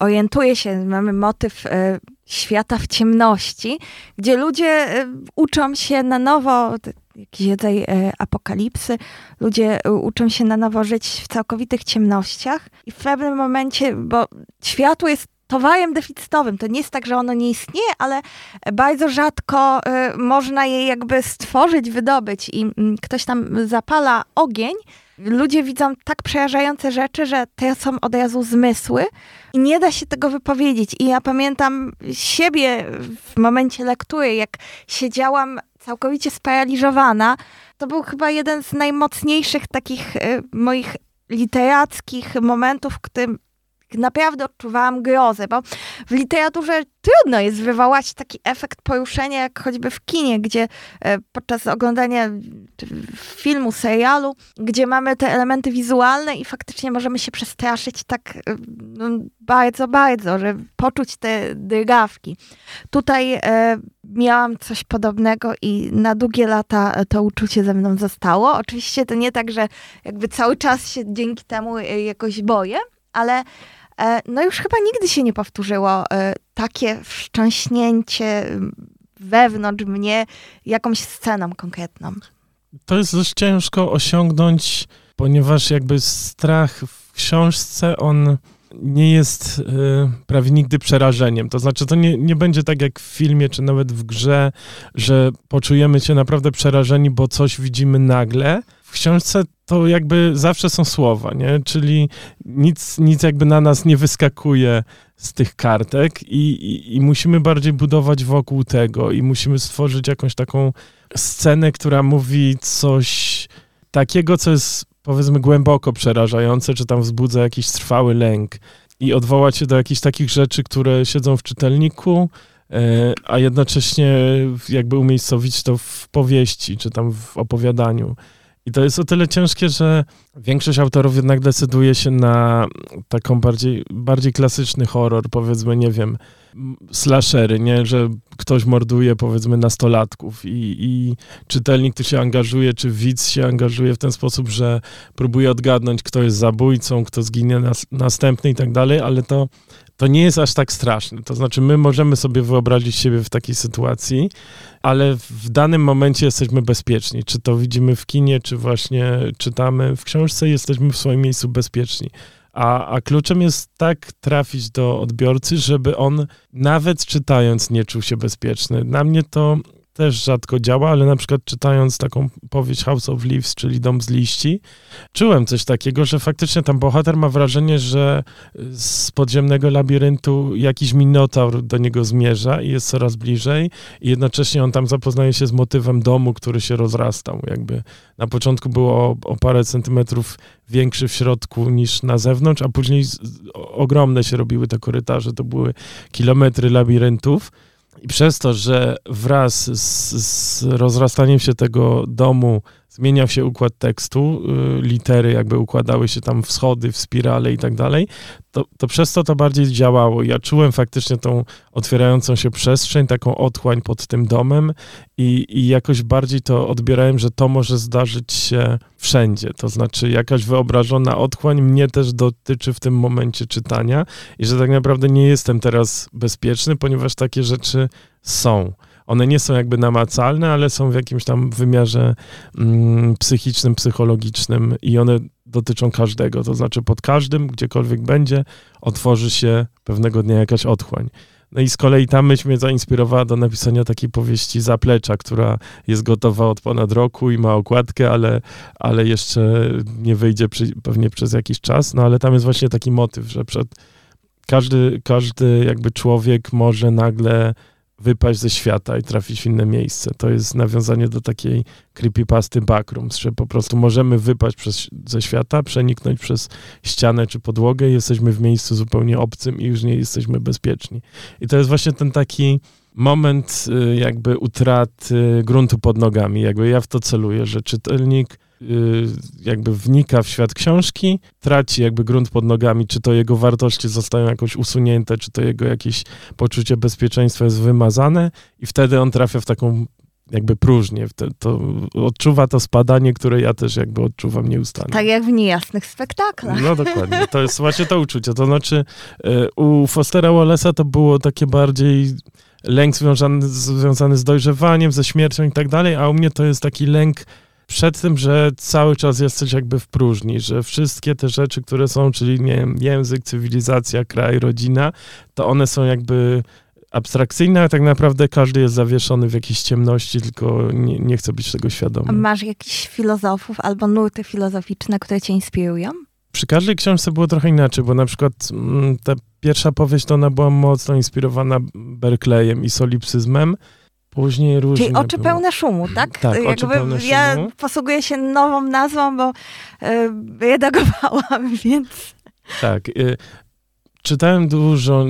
orientuje się, mamy motyw e, świata w ciemności, gdzie ludzie e, uczą się na nowo, jakiś rodzaj e, apokalipsy, ludzie uczą się na nowo żyć w całkowitych ciemnościach i w pewnym momencie, bo światło jest towarem deficytowym. To nie jest tak, że ono nie istnieje, ale bardzo rzadko można je jakby stworzyć, wydobyć i mm, ktoś tam zapala ogień, ludzie widzą tak przerażające rzeczy, że tracą od razu zmysły i nie da się tego wypowiedzieć. I ja pamiętam siebie w momencie lektury, jak siedziałam całkowicie sparaliżowana. To był chyba jeden z najmocniejszych takich y, moich literackich momentów, w którym naprawdę odczuwałam grozę, bo w literaturze trudno jest wywołać taki efekt poruszenia, jak choćby w kinie, gdzie e, podczas oglądania filmu, serialu, gdzie mamy te elementy wizualne i faktycznie możemy się przestraszyć tak e, no, bardzo, bardzo, że poczuć te drgawki. Tutaj e, miałam coś podobnego i na długie lata to uczucie ze mną zostało. Oczywiście to nie tak, że jakby cały czas się dzięki temu jakoś boję, ale no już chyba nigdy się nie powtórzyło e, takie wstrząśnięcie wewnątrz mnie jakąś sceną konkretną. To jest dość ciężko osiągnąć, ponieważ jakby strach w książce, on nie jest y, prawie nigdy przerażeniem. To znaczy, to nie, nie będzie tak jak w filmie, czy nawet w grze, że poczujemy się naprawdę przerażeni, bo coś widzimy nagle. W książce to jakby zawsze są słowa, nie? Czyli nic, nic jakby na nas nie wyskakuje z tych kartek i, i, i musimy bardziej budować wokół tego i musimy stworzyć jakąś taką scenę, która mówi coś takiego, co jest powiedzmy głęboko przerażające, czy tam wzbudza jakiś trwały lęk i odwołać się do jakichś takich rzeczy, które siedzą w czytelniku, e, a jednocześnie jakby umiejscowić to w powieści, czy tam w opowiadaniu. I to jest o tyle ciężkie, że większość autorów jednak decyduje się na taką bardziej, bardziej klasyczny horror, powiedzmy, nie wiem, slashery, nie? Że ktoś morduje, powiedzmy, nastolatków i, i czytelnik tu się angażuje, czy widz się angażuje w ten sposób, że próbuje odgadnąć, kto jest zabójcą, kto zginie nas, następny i tak dalej, ale to to nie jest aż tak straszne. To znaczy, my możemy sobie wyobrazić siebie w takiej sytuacji, ale w danym momencie jesteśmy bezpieczni. Czy to widzimy w kinie, czy właśnie czytamy w książce, jesteśmy w swoim miejscu bezpieczni. A, a kluczem jest tak trafić do odbiorcy, żeby on nawet czytając nie czuł się bezpieczny. Na mnie to też rzadko działa, ale na przykład czytając taką powieść House of Leaves, czyli Dom z liści, czułem coś takiego, że faktycznie tam bohater ma wrażenie, że z podziemnego labiryntu jakiś minotaur do niego zmierza i jest coraz bliżej i jednocześnie on tam zapoznaje się z motywem domu, który się rozrastał. Jakby na początku było o, parę centymetrów większy w środku niż na zewnątrz, a później ogromne się robiły te korytarze, to były kilometry labiryntów. I przez to, że wraz z, z rozrastaniem się tego domu zmieniał się układ tekstu, y, litery jakby układały się tam w schody, w spirale i tak dalej, to, to przez to to bardziej działało. Ja czułem faktycznie tą otwierającą się przestrzeń, taką otchłań pod tym domem i, i jakoś bardziej to odbierałem, że to może zdarzyć się wszędzie. To znaczy jakaś wyobrażona otchłań mnie też dotyczy w tym momencie czytania i że tak naprawdę nie jestem teraz bezpieczny, ponieważ takie rzeczy są one nie są jakby namacalne, ale są w jakimś tam wymiarze mm, psychicznym, psychologicznym i one dotyczą każdego. To znaczy pod każdym, gdziekolwiek będzie, otworzy się pewnego dnia jakaś otchłań. No i z kolei ta myśl mnie zainspirowała do napisania takiej powieści Zaplecza, która jest gotowa od ponad roku i ma okładkę, ale, ale jeszcze nie wyjdzie przy, pewnie przez jakiś czas. No ale tam jest właśnie taki motyw, że przed każdy, każdy jakby człowiek może nagle wypaść ze świata i trafić w inne miejsce. To jest nawiązanie do takiej creepypasty Backrooms, że po prostu możemy wypaść przez, ze świata, przeniknąć przez ścianę czy podłogę i jesteśmy w miejscu zupełnie obcym i już nie jesteśmy bezpieczni. I to jest właśnie ten taki moment y, jakby utraty gruntu pod nogami. Jakby ja w to celuję, że czytelnik jakby wnika w świat książki, traci jakby grunt pod nogami, czy to jego wartości zostają jakoś usunięte, czy to jego jakieś poczucie bezpieczeństwa jest wymazane i wtedy on trafia w taką jakby próżnię. To, to odczuwa to spadanie, które ja też jakby odczuwam nieustannie. Tak jak w niejasnych spektaklach. No dokładnie. To jest właśnie to uczucie. To znaczy y, u Fostera Wallace'a to było takie bardziej lęk związany, związany z dojrzewaniem, ze śmiercią i tak dalej, a u mnie to jest taki lęk przed tym, że cały czas jesteś jakby w próżni, że wszystkie te rzeczy, które są, czyli nie wiem, język, cywilizacja, kraj, rodzina, to one są jakby abstrakcyjne, a tak naprawdę każdy jest zawieszony w jakiejś ciemności, tylko nie, nie chce być tego świadomy. A masz jakichś filozofów albo nurty filozoficzne, które cię inspirują? Przy każdej książce było trochę inaczej, bo na przykład mm, ta pierwsza powieść to ona była mocno inspirowana Berkeleyem i solipsyzmem, Później różnie Czyli oczy było. pełne szumu, tak? Tak, oczy Jakby pełne ja szumu. posługuję się nową nazwą, bo y, redagowałam, więc... Tak. Y, czytałem dużo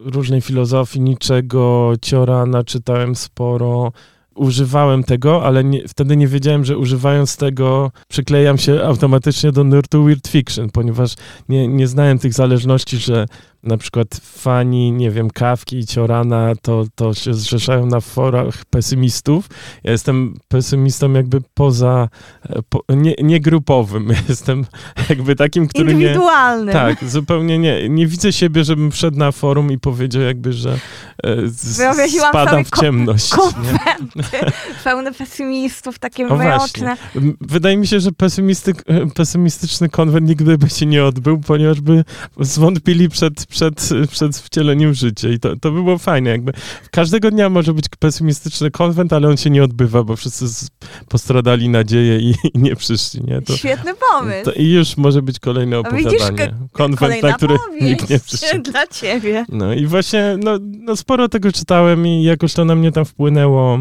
różnej filozofii, niczego, Ciorana czytałem sporo, używałem tego, ale nie, wtedy nie wiedziałem, że używając tego przyklejam się automatycznie do nurtu weird fiction, ponieważ nie, nie znałem tych zależności, że na przykład fani, nie wiem, Kawki i Ciorana, to, to się zrzeszają na forach pesymistów. Ja jestem pesymistą jakby poza, e, po, nie, nie grupowym. Jestem jakby takim, który Indywidualny. nie... Tak, zupełnie nie. Nie widzę siebie, żebym wszedł na forum i powiedział jakby, że e, z, spadam w ciemność. Konwenty pełne pesymistów, takie no mroczne. Wydaje mi się, że pesymisty, pesymistyczny konwent nigdy by się nie odbył, ponieważ by zwątpili przed przed, przed wcieleniem w życie i to, to by było fajne. Jakby każdego dnia może być pesymistyczny konwent, ale on się nie odbywa, bo wszyscy postradali nadzieję i, i nie przyszli. Nie? To, Świetny pomysł. To, I już może być kolejne opowiadanie. Widzisz, konwent, na który nikt nie przyszedł. dla ciebie. No i właśnie no, no sporo tego czytałem i jakoś to na mnie tam wpłynęło.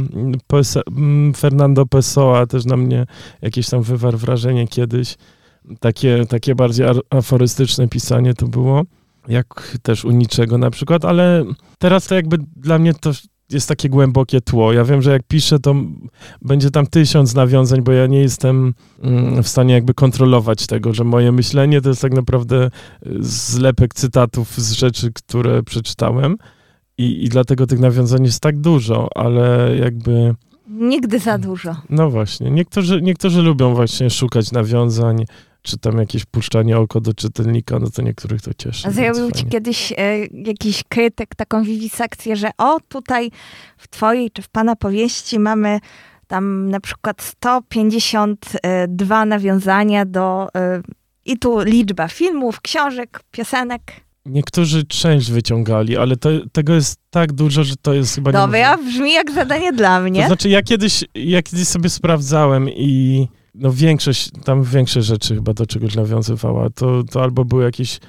Mm, Fernando Pessoa też na mnie jakieś tam wywarł wrażenie kiedyś. Takie, takie bardziej aforystyczne pisanie to było jak też u niczego na przykład, ale teraz to jakby dla mnie to jest takie głębokie tło. Ja wiem, że jak piszę, to będzie tam tysiąc nawiązań, bo ja nie jestem mm, w stanie jakby kontrolować tego, że moje myślenie to jest tak naprawdę zlepek cytatów z rzeczy, które przeczytałem i, i dlatego tych nawiązań jest tak dużo, ale jakby... Nigdy za dużo. No właśnie. Niektórzy, niektórzy lubią właśnie szukać nawiązań, czy tam jakieś puszczanie oko do czytelnika, no to niektórych to cieszy. A zrobił ci kiedyś e, jakiś krytyk taką wiwisekcję, że o, tutaj w twojej czy w pana powieści mamy tam na przykład 152 nawiązania do e, i tu liczba filmów, książek, piosenek. Niektórzy część wyciągali, ale to, tego jest tak dużo, że to jest chyba Dobra, ja brzmi jak zadanie dla mnie. To znaczy, ja kiedyś, ja kiedyś sobie sprawdzałem i no większość, tam większość rzeczy chyba do czegoś nawiązywała. To, to albo były jakieś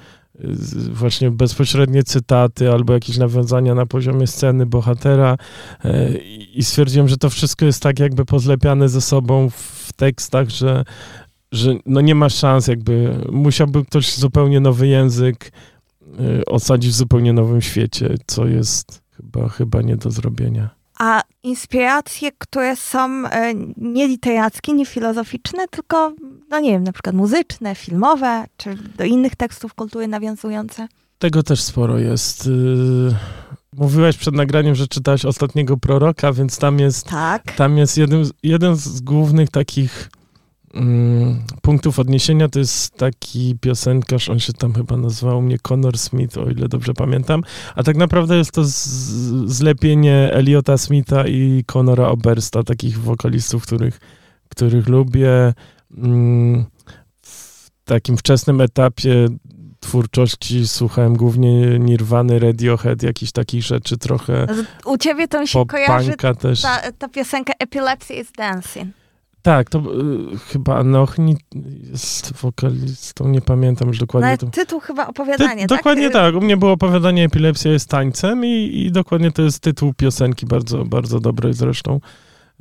właśnie bezpośrednie cytaty, albo jakieś nawiązania na poziomie sceny bohatera y, i stwierdziłem, że to wszystko jest tak jakby pozlepiane ze sobą w tekstach, że, że no nie ma szans jakby, musiałby ktoś zupełnie nowy język y, osadzić w zupełnie nowym świecie, co jest chyba, chyba nie do zrobienia. A inspiracje, które są e, nie literackie, nie filozoficzne, tylko, no nie wiem, na przykład muzyczne, filmowe, czy do innych tekstów kultury nawiązujące? Tego też sporo jest. Y, mówiłaś przed nagraniem, że czytałaś Ostatniego Proroka, więc tam jest, tak. tam jest jeden, jeden z głównych takich punktów odniesienia to jest taki piosenkarz, on się tam chyba nazywał mnie Connor Smith, o ile dobrze pamiętam, a tak naprawdę jest to z, zlepienie Eliota Smitha i Connora Obersta, takich wokalistów, których, których lubię. Mm, w takim wczesnym etapie twórczości słuchałem głównie Nirwany, Radiohead, jakichś takich rzeczy trochę. U ciebie to mi się kojarzy też. Ta, ta piosenka Epilepsy is Dancing. Tak, to y, chyba Anochni jest wokalistą, nie pamiętam już dokładnie. No, tytuł chyba opowiadanie, Ty, tak? Dokładnie tak, u mnie było opowiadanie Epilepsja jest tańcem i, i dokładnie to jest tytuł piosenki, bardzo, bardzo dobrej zresztą.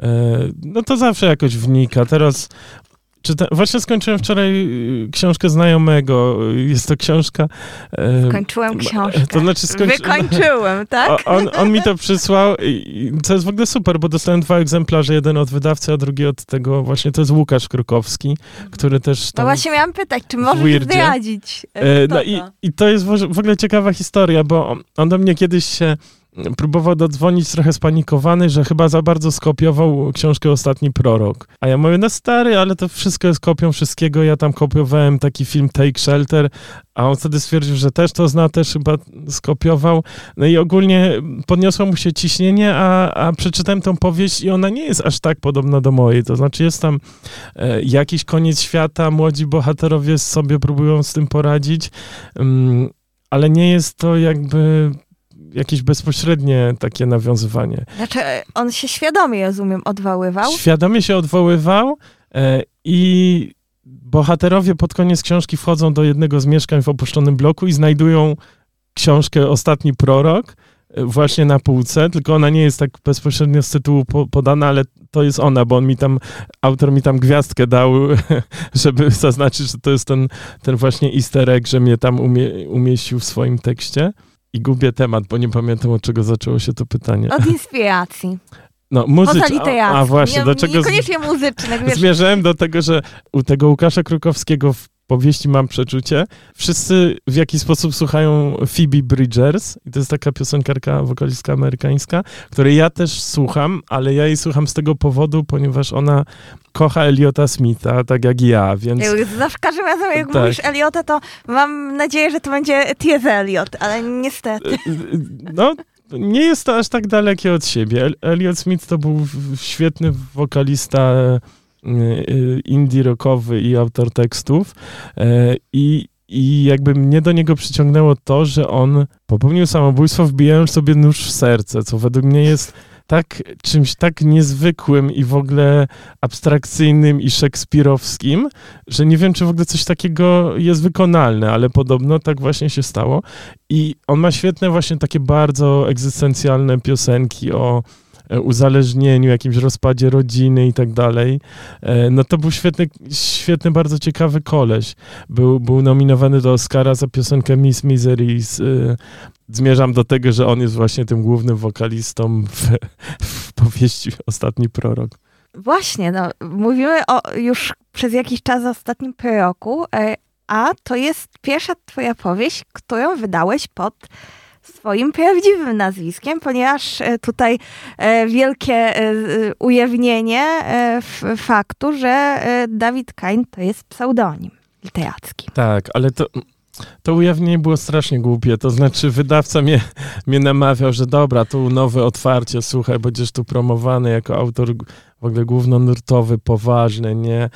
E, no to zawsze jakoś wnika. Teraz Czyta... Właśnie skończyłem wczoraj y, książkę znajomego. Jest to książka. E, Skończyłem książkę. To znaczy skończy... Wykończyłem, tak? On, on mi to przysłał, co jest w ogóle super, bo dostałem dwa egzemplarze, jeden od wydawcy, a drugi od tego właśnie, to jest Łukasz Krukowski, który też tam... No właśnie miałam pytać, czy możesz zdradzić? E, no i, i to jest w ogóle ciekawa historia, bo on do mnie kiedyś się próbował dodzwonić trochę spanikowany, że chyba za bardzo skopiował książkę Ostatni Prorok. A ja mówię, no stary, ale to wszystko jest kopią wszystkiego. Ja tam kopiowałem taki film Take Shelter, a on wtedy stwierdził, że też to zna, też chyba skopiował. No i ogólnie podniosło mu się ciśnienie, a, a przeczytałem tą powieść i ona nie jest aż tak podobna do mojej. To znaczy jest tam e, jakiś koniec świata, młodzi bohaterowie sobie próbują z tym poradzić, um, ale nie jest to jakby jakieś bezpośrednie takie nawiązywanie. Znaczy, on się świadomie, rozumiem, odwoływał? Świadomie się odwoływał e, i bohaterowie pod koniec książki wchodzą do jednego z mieszkań w opuszczonym bloku i znajdują książkę Ostatni Prorok e, właśnie na półce, tylko ona nie jest tak bezpośrednio z tytułu po, podana, ale to jest ona, bo on mi tam, autor mi tam gwiazdkę dał, żeby zaznaczyć, że to jest ten, ten właśnie easter egg, że mnie tam umie, umieścił w swoim tekście. I gubię temat, bo nie pamiętam, od czego zaczęło się to pytanie. Od inspiracji. No, muzyczne. A, a, właśnie, nie, do czego... Niekoniecznie muzyczne. Zmierzałem do tego, że u tego Łukasza Krukowskiego w powieści Mam Przeczucie wszyscy w jakiś sposób słuchają Phoebe Bridgers i to jest taka piosenkarka, wokalistka amerykańska, której ja też słucham, ale ja jej słucham z tego powodu, ponieważ ona kocha Eliota Smitha, tak jak ja, więc... Zawsze każdym razem, jak tak. mówisz Eliota, to mam nadzieję, że to będzie T.S. Eliot, ale niestety. E, e, no, nie jest to aż tak dalekie od siebie. Elliot Smith to był świetny wokalista e, indie rockowy i autor tekstów i i jakby mnie do niego przyciągnęło to, że on popełnił samobójstwo wbijając sobie nóż w serce, co według mnie jest tak, czymś tak niezwykłym i w ogóle abstrakcyjnym i szekspirowskim, że nie wiem, czy w ogóle coś takiego jest wykonalne, ale podobno tak właśnie się stało. I on ma świetne właśnie takie bardzo egzystencjalne piosenki o uzależnieniu, jakimś rozpadzie rodziny i tak dalej. E, no to był świetny, świetny, bardzo ciekawy koleś. Był, był nominowany do Oscara za piosenkę Miss Misery. Z, e, zmierzam do tego, że on jest właśnie tym głównym wokalistą w, w powieści Ostatni Prorok. Właśnie, no, mówimy o już przez jakiś czas o Ostatnim Proroku, a to jest pierwsza twoja powieść, którą wydałeś pod swoim prawdziwym nazwiskiem, ponieważ e, tutaj e, wielkie e, ujawnienie faktu, że Dawid Kain to jest pseudonim literacki. Tak, ale to, to ujawnienie było strasznie głupie. To znaczy, wydawca mnie, mnie namawiał, że dobra, tu nowe otwarcie, słuchaj, będziesz tu promowany jako autor w ogóle głównonurtowy, poważny, nie?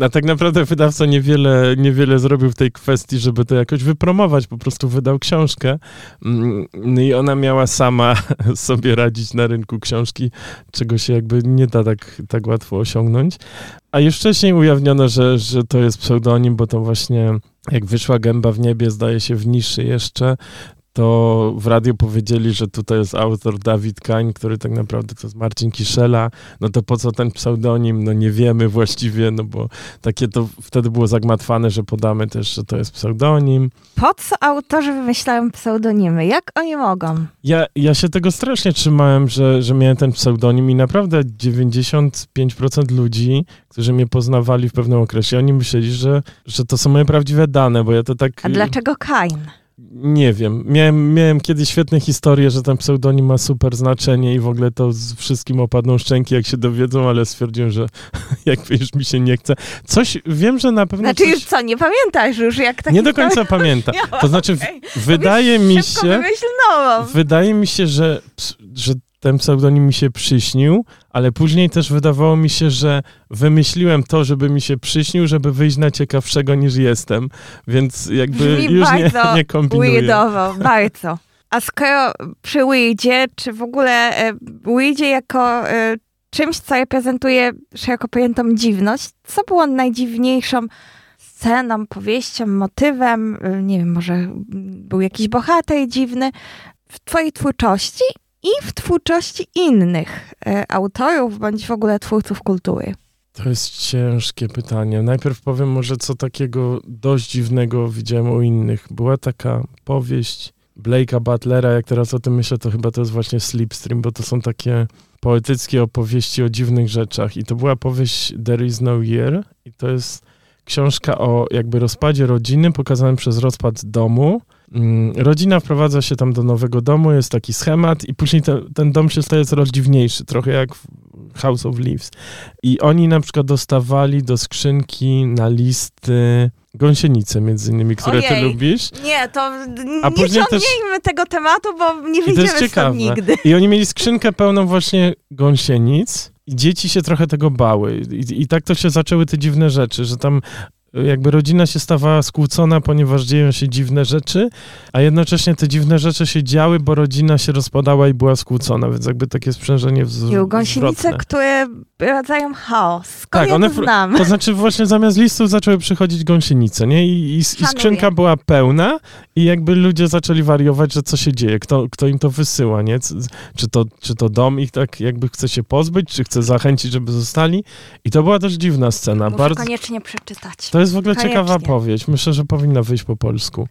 A tak naprawdę wydawca niewiele, niewiele zrobił w tej kwestii, żeby to jakoś wypromować. Po prostu wydał książkę mm, i ona miała sama sobie radzić na rynku książki, czego się jakby nie da tak, tak łatwo osiągnąć. A już wcześniej ujawniono, że, że to jest pseudonim, bo to właśnie jak wyszła gęba w niebie, zdaje się w niszy jeszcze, to w radiu powiedzieli, że tutaj jest autor Dawid Kań, który tak naprawdę to jest Marcin Kiszela, no to po co ten pseudonim? No nie wiemy właściwie, no bo takie to wtedy było zagmatwane, że podamy też, że to jest pseudonim. Po co autorzy wymyślają pseudonimy? Jak oni mogą? Ja, ja się tego strasznie trzymałem, że, że miałem ten pseudonim i naprawdę 95% ludzi, którzy mnie poznawali w pewnym okresie, oni myśleli, że, że to są moje prawdziwe dane, bo ja to tak... A dlaczego Kain? Nie wiem. Miałem, miałem kiedyś świetne historie, że ten pseudonim ma super znaczenie i w ogóle to z wszystkim opadną szczęki, jak się dowiedzą, ale stwierdziłem, że jakby już mi się nie chce. Coś, wiem, że na pewno Znaczy coś... już co, nie pamiętasz już jak tak Nie do końca pamiętam. To znaczy, okay. wydaje mi się... Wydaje mi się, że, że ten pseudonim mi się przyśnił, ale później też wydawało mi się, że wymyśliłem to, żeby mi się przyśnił, żeby wyjść na ciekawszego niż jestem, więc jakby Brzmi już nie, nie kombinuję. Weirdowo, bardzo. A skoro przy Weirdzie, czy w ogóle e, Weirdzie jako e, czymś, co reprezentuje szeroko pojętą dziwność, co było najdziwniejszą sceną, powieścią, motywem, e, nie wiem, może był jakiś bohater dziwny w twojej twórczości i w twórczości innych e, autorów bądź w ogóle twórców kultury? To jest ciężkie pytanie. Najpierw powiem może, co takiego dość dziwnego widziałem u innych. Była taka powieść Blake'a Butlera, jak teraz o tym myślę, to chyba to jest właśnie Slipstream, bo to są takie poetyckie opowieści o dziwnych rzeczach. I to była powieść There is no year i to jest książka o jakby rozpadzie rodziny pokazanym przez rozpad domu rodzina wprowadza się tam do nowego domu, jest taki schemat i później te, ten dom się staje coraz dziwniejszy, trochę jak House of Leaves. I oni na przykład dostawali do skrzynki na listy gąsienice między innymi, które Ojej, ty lubisz. Nie, to A nie ciągnijmy też... tego tematu, bo nie wyjdziemy stąd nigdy. I oni mieli skrzynkę pełną właśnie gąsienic i dzieci się trochę tego bały. I, I, tak to się zaczęły te dziwne rzeczy, że tam jakby rodzina się stawała skłócona, ponieważ dzieją się dziwne rzeczy, a jednocześnie te dziwne rzeczy się działy, bo rodzina się rozpadała i była skłócona, więc jakby takie sprzężenie wzrost, Gąsienice, które rodzają chaos. Skąd tak, one, to znam? To znaczy właśnie zamiast listów zaczęły przychodzić gąsienice, nie? I, i, i skrzynka była pełna i jakby ludzie zaczęli wariować, że co się dzieje, kto, kto im to wysyła, nie? Czy to, czy to dom ich tak jakby chce się pozbyć, czy chce zachęcić, żeby zostali. I to była też dziwna scena. Muszę Bardzo... koniecznie przeczytać. To jest w ogóle Koniecznie. ciekawa powieść. Myślę, że powinna wyjść po polsku.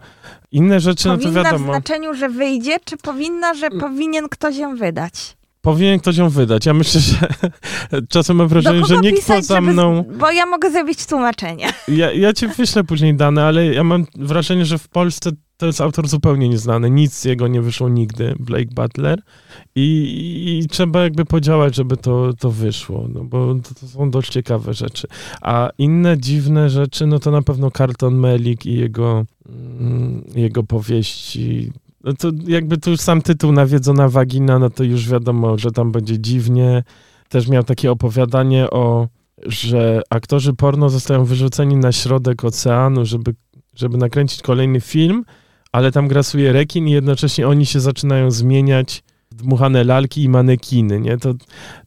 Inne rzeczy, powinna no to wiadomo. w znaczeniu, że wyjdzie, czy powinna, że powinien ktoś ją wydać? Powinien ktoś ją wydać. Ja myślę, że czasem mam wrażenie, że nikt pisać, poza mną... Bo ja mogę zrobić tłumaczenie. Ja, ja ci wyślę później dane, ale ja mam wrażenie, że w Polsce to jest autor zupełnie nieznany. Nic z jego nie wyszło nigdy, Blake Butler. I, i trzeba jakby podziałać, żeby to, to wyszło, no bo to, to, są dość ciekawe rzeczy. A inne dziwne rzeczy, no to na pewno Carlton Melik i jego, mm, jego powieści. No to jakby tu sam tytuł Nawiedzona Wagina, no to już wiadomo, że tam będzie dziwnie. Też miał takie opowiadanie o, że aktorzy porno zostają wyrzuceni na środek oceanu, żeby, żeby nakręcić kolejny film, ale tam grasuje rekin i jednocześnie oni się zaczynają zmieniać dmuchane lalki i manekiny, nie? To,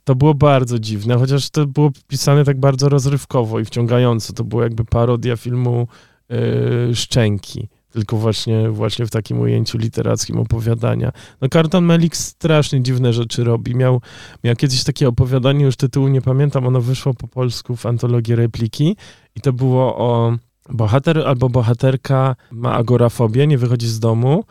to było bardzo dziwne, chociaż to było pisane tak bardzo rozrywkowo i wciągająco. To było jakby parodia filmu yy, Szczęki. Tylko właśnie, właśnie w takim ujęciu literackim opowiadania. No Carton Melik strasznie dziwne rzeczy robi. Miał, miał kiedyś takie opowiadanie, już tytułu nie pamiętam, ono wyszło po polsku w antologii repliki i to było o bohater albo bohaterka ma agorafobię, nie wychodzi z domu,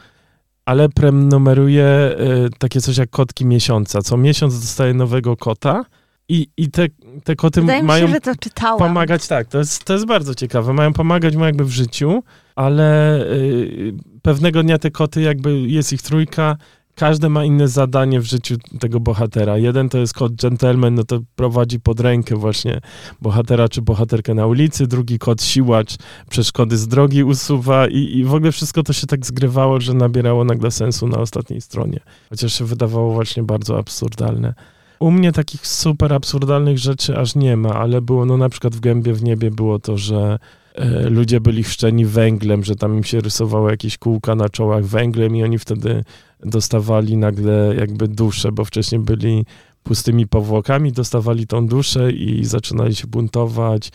ale prenumeruje y, takie coś jak kotki miesiąca. Co miesiąc dostaje nowego kota i, i te, te koty Wydaje mają mi się, że to czytałam. pomagać, tak, to jest, to jest bardzo ciekawe. Mają pomagać mu jakby w życiu, ale y, pewnego dnia te koty, jakby jest ich trójka, każde ma inne zadanie w życiu tego bohatera. Jeden to jest kot gentleman, no to prowadzi pod rękę właśnie bohatera czy bohaterkę na ulicy, drugi kot siłacz, przeszkody z drogi usuwa i, i w ogóle wszystko to się tak zgrywało, że nabierało nagle sensu na ostatniej stronie. Chociaż się wydawało właśnie bardzo absurdalne. U mnie takich super absurdalnych rzeczy aż nie ma, ale było no na przykład w Gębie w Niebie było to, że e, ludzie byli chrzczeni węglem, że tam im się rysowało jakieś kółka na czołach węglem i oni wtedy dostawali nagle jakby duszę, bo wcześniej byli pustymi powłokami, dostawali tą duszę i zaczynali się buntować.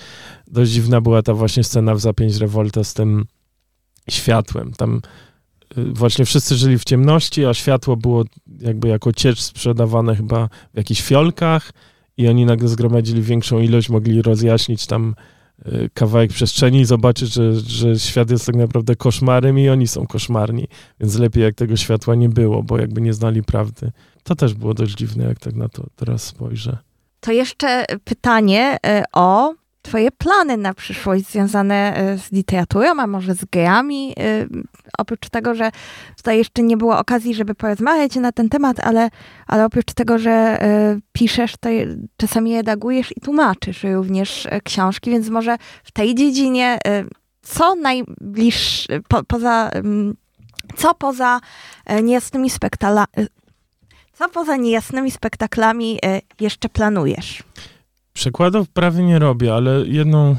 Dość dziwna była ta właśnie scena w Zapięć Rewolta z tym światłem. Tam właśnie wszyscy żyli w ciemności, a światło było jakby jako ciecz sprzedawane chyba w jakichś fiolkach i oni nagle zgromadzili większą ilość, mogli rozjaśnić tam y, kawałek przestrzeni i zobaczyć, że, że świat jest tak naprawdę koszmarem i oni są koszmarni, więc lepiej jak tego światła nie było, bo jakby nie znali prawdy. To też było dość dziwne, jak tak na to teraz spojrzę. To jeszcze pytanie e, o Twoje plany na przyszłość związane e, z literaturą, a może z grami. E, Oprócz tego, że tutaj jeszcze nie było okazji, żeby porozmawiać na ten temat, ale, ale oprócz tego, że e, piszesz, to czasami redagujesz i tłumaczysz również książki, więc może w tej dziedzinie co najbliższe, po, poza, mm, co poza niejasnymi spektala, e, co poza niejasnymi spektaklami jeszcze planujesz? Przekładów prawie nie robię, ale jedną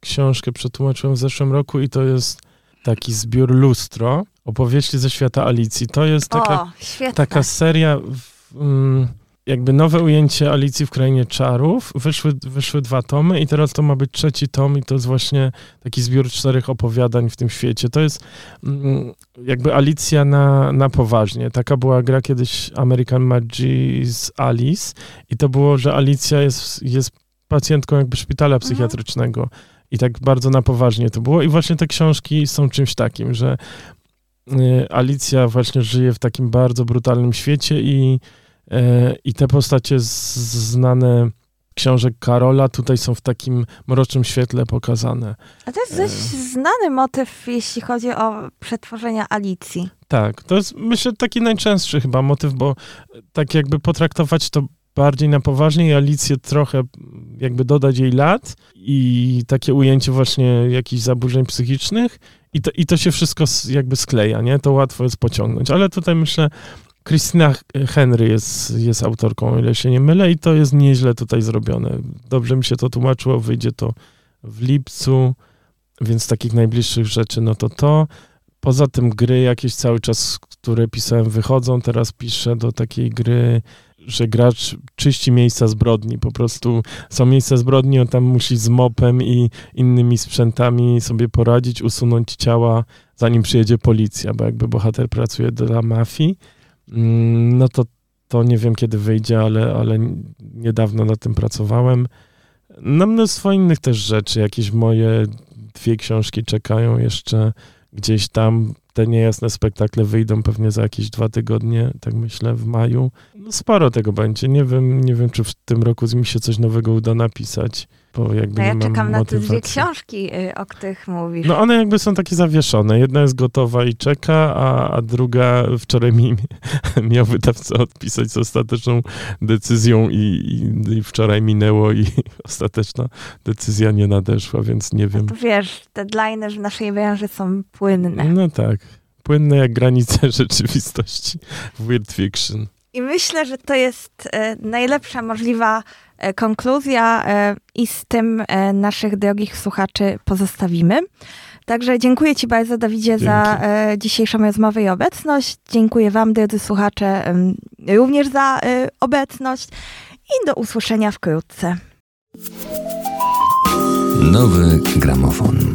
książkę przetłumaczyłem w zeszłym roku i to jest taki zbiór Lustro, opowieści ze świata Alicji. To jest taka, o, taka seria, w, mm, jakby nowe ujęcie Alicji w Krainie Czarów. Wyszły, wyszły dwa tomy i teraz to ma być trzeci tom i to jest właśnie taki zbiór czterech opowiadań w tym świecie. To jest mm, jakby Alicja na, na poważnie. Taka była gra kiedyś American Magic's Alice i to było, że Alicja jest, jest pacjentką jakby szpitala psychiatrycznego. I tak bardzo na poważnie to było. I właśnie te książki są czymś takim, że y, Alicja właśnie żyje w takim bardzo brutalnym świecie i, e, i te postacie znane książek Karola tutaj są w takim mrocznym świetle pokazane. A to jest dość znany motyw, jeśli chodzi o przetworzenia Alicji. Tak, to jest myślę taki najczęstszy chyba motyw, bo tak jakby potraktować to bardziej na poważnie i Alicję trochę jakby dodać jej lat i takie ujęcie właśnie jakichś zaburzeń psychicznych i to, i to się wszystko jakby skleja, nie? To łatwo jest pociągnąć, ale tutaj myślę Christina Henry jest, jest autorką, o ile się nie mylę i to jest nieźle tutaj zrobione. Dobrze mi się to tłumaczyło, wyjdzie to w lipcu, więc takich najbliższych rzeczy no to to. Poza tym gry jakieś cały czas, które pisałem, wychodzą. Teraz piszę do takiej gry, że gracz czyści miejsca zbrodni. Po prostu są miejsca zbrodni, on tam musi z mopem i innymi sprzętami sobie poradzić, usunąć ciała, zanim przyjedzie policja, bo jakby bohater pracuje dla mafii. Mm, No to, to nie wiem kiedy wyjdzie, ale, ale niedawno nad tym pracowałem. Na mnóstwo innych też rzeczy. Jakieś moje dwie książki czekają jeszcze gdzieś tam. Te niejasne spektakle wyjdą pewnie za jakieś dwa tygodnie, tak myślę, w maju. No sporo tego będzie. Nie wiem, nie wiem, czy w tym roku mi się coś nowego uda napisać, bo jakby No ja czekam na te dwie książki, y, o których mówisz. No one jakby są takie zawieszone. Jedna jest gotowa i czeka, a, a druga wczoraj mi miał wydawca odpisać z ostateczną decyzją i, i, i wczoraj minęło i ostateczna decyzja nie nadeszła, więc nie wiem. To wiesz, deadline w naszej branży są płynne. No tak. Płynne jak granice rzeczywistości w Weird Fiction. I myślę, że to jest e, najlepsza możliwa e, konkluzja e, i z tym naszych drogich słuchaczy pozostawimy. Także dziękuję Ci bardzo, Dawidzie, za Dzięki. e, dzisiejszą rozmowę i obecność. Dziękuję Wam, drodzy słuchacze, również za obecność i do usłyszenia wkrótce. Nowy gramofon.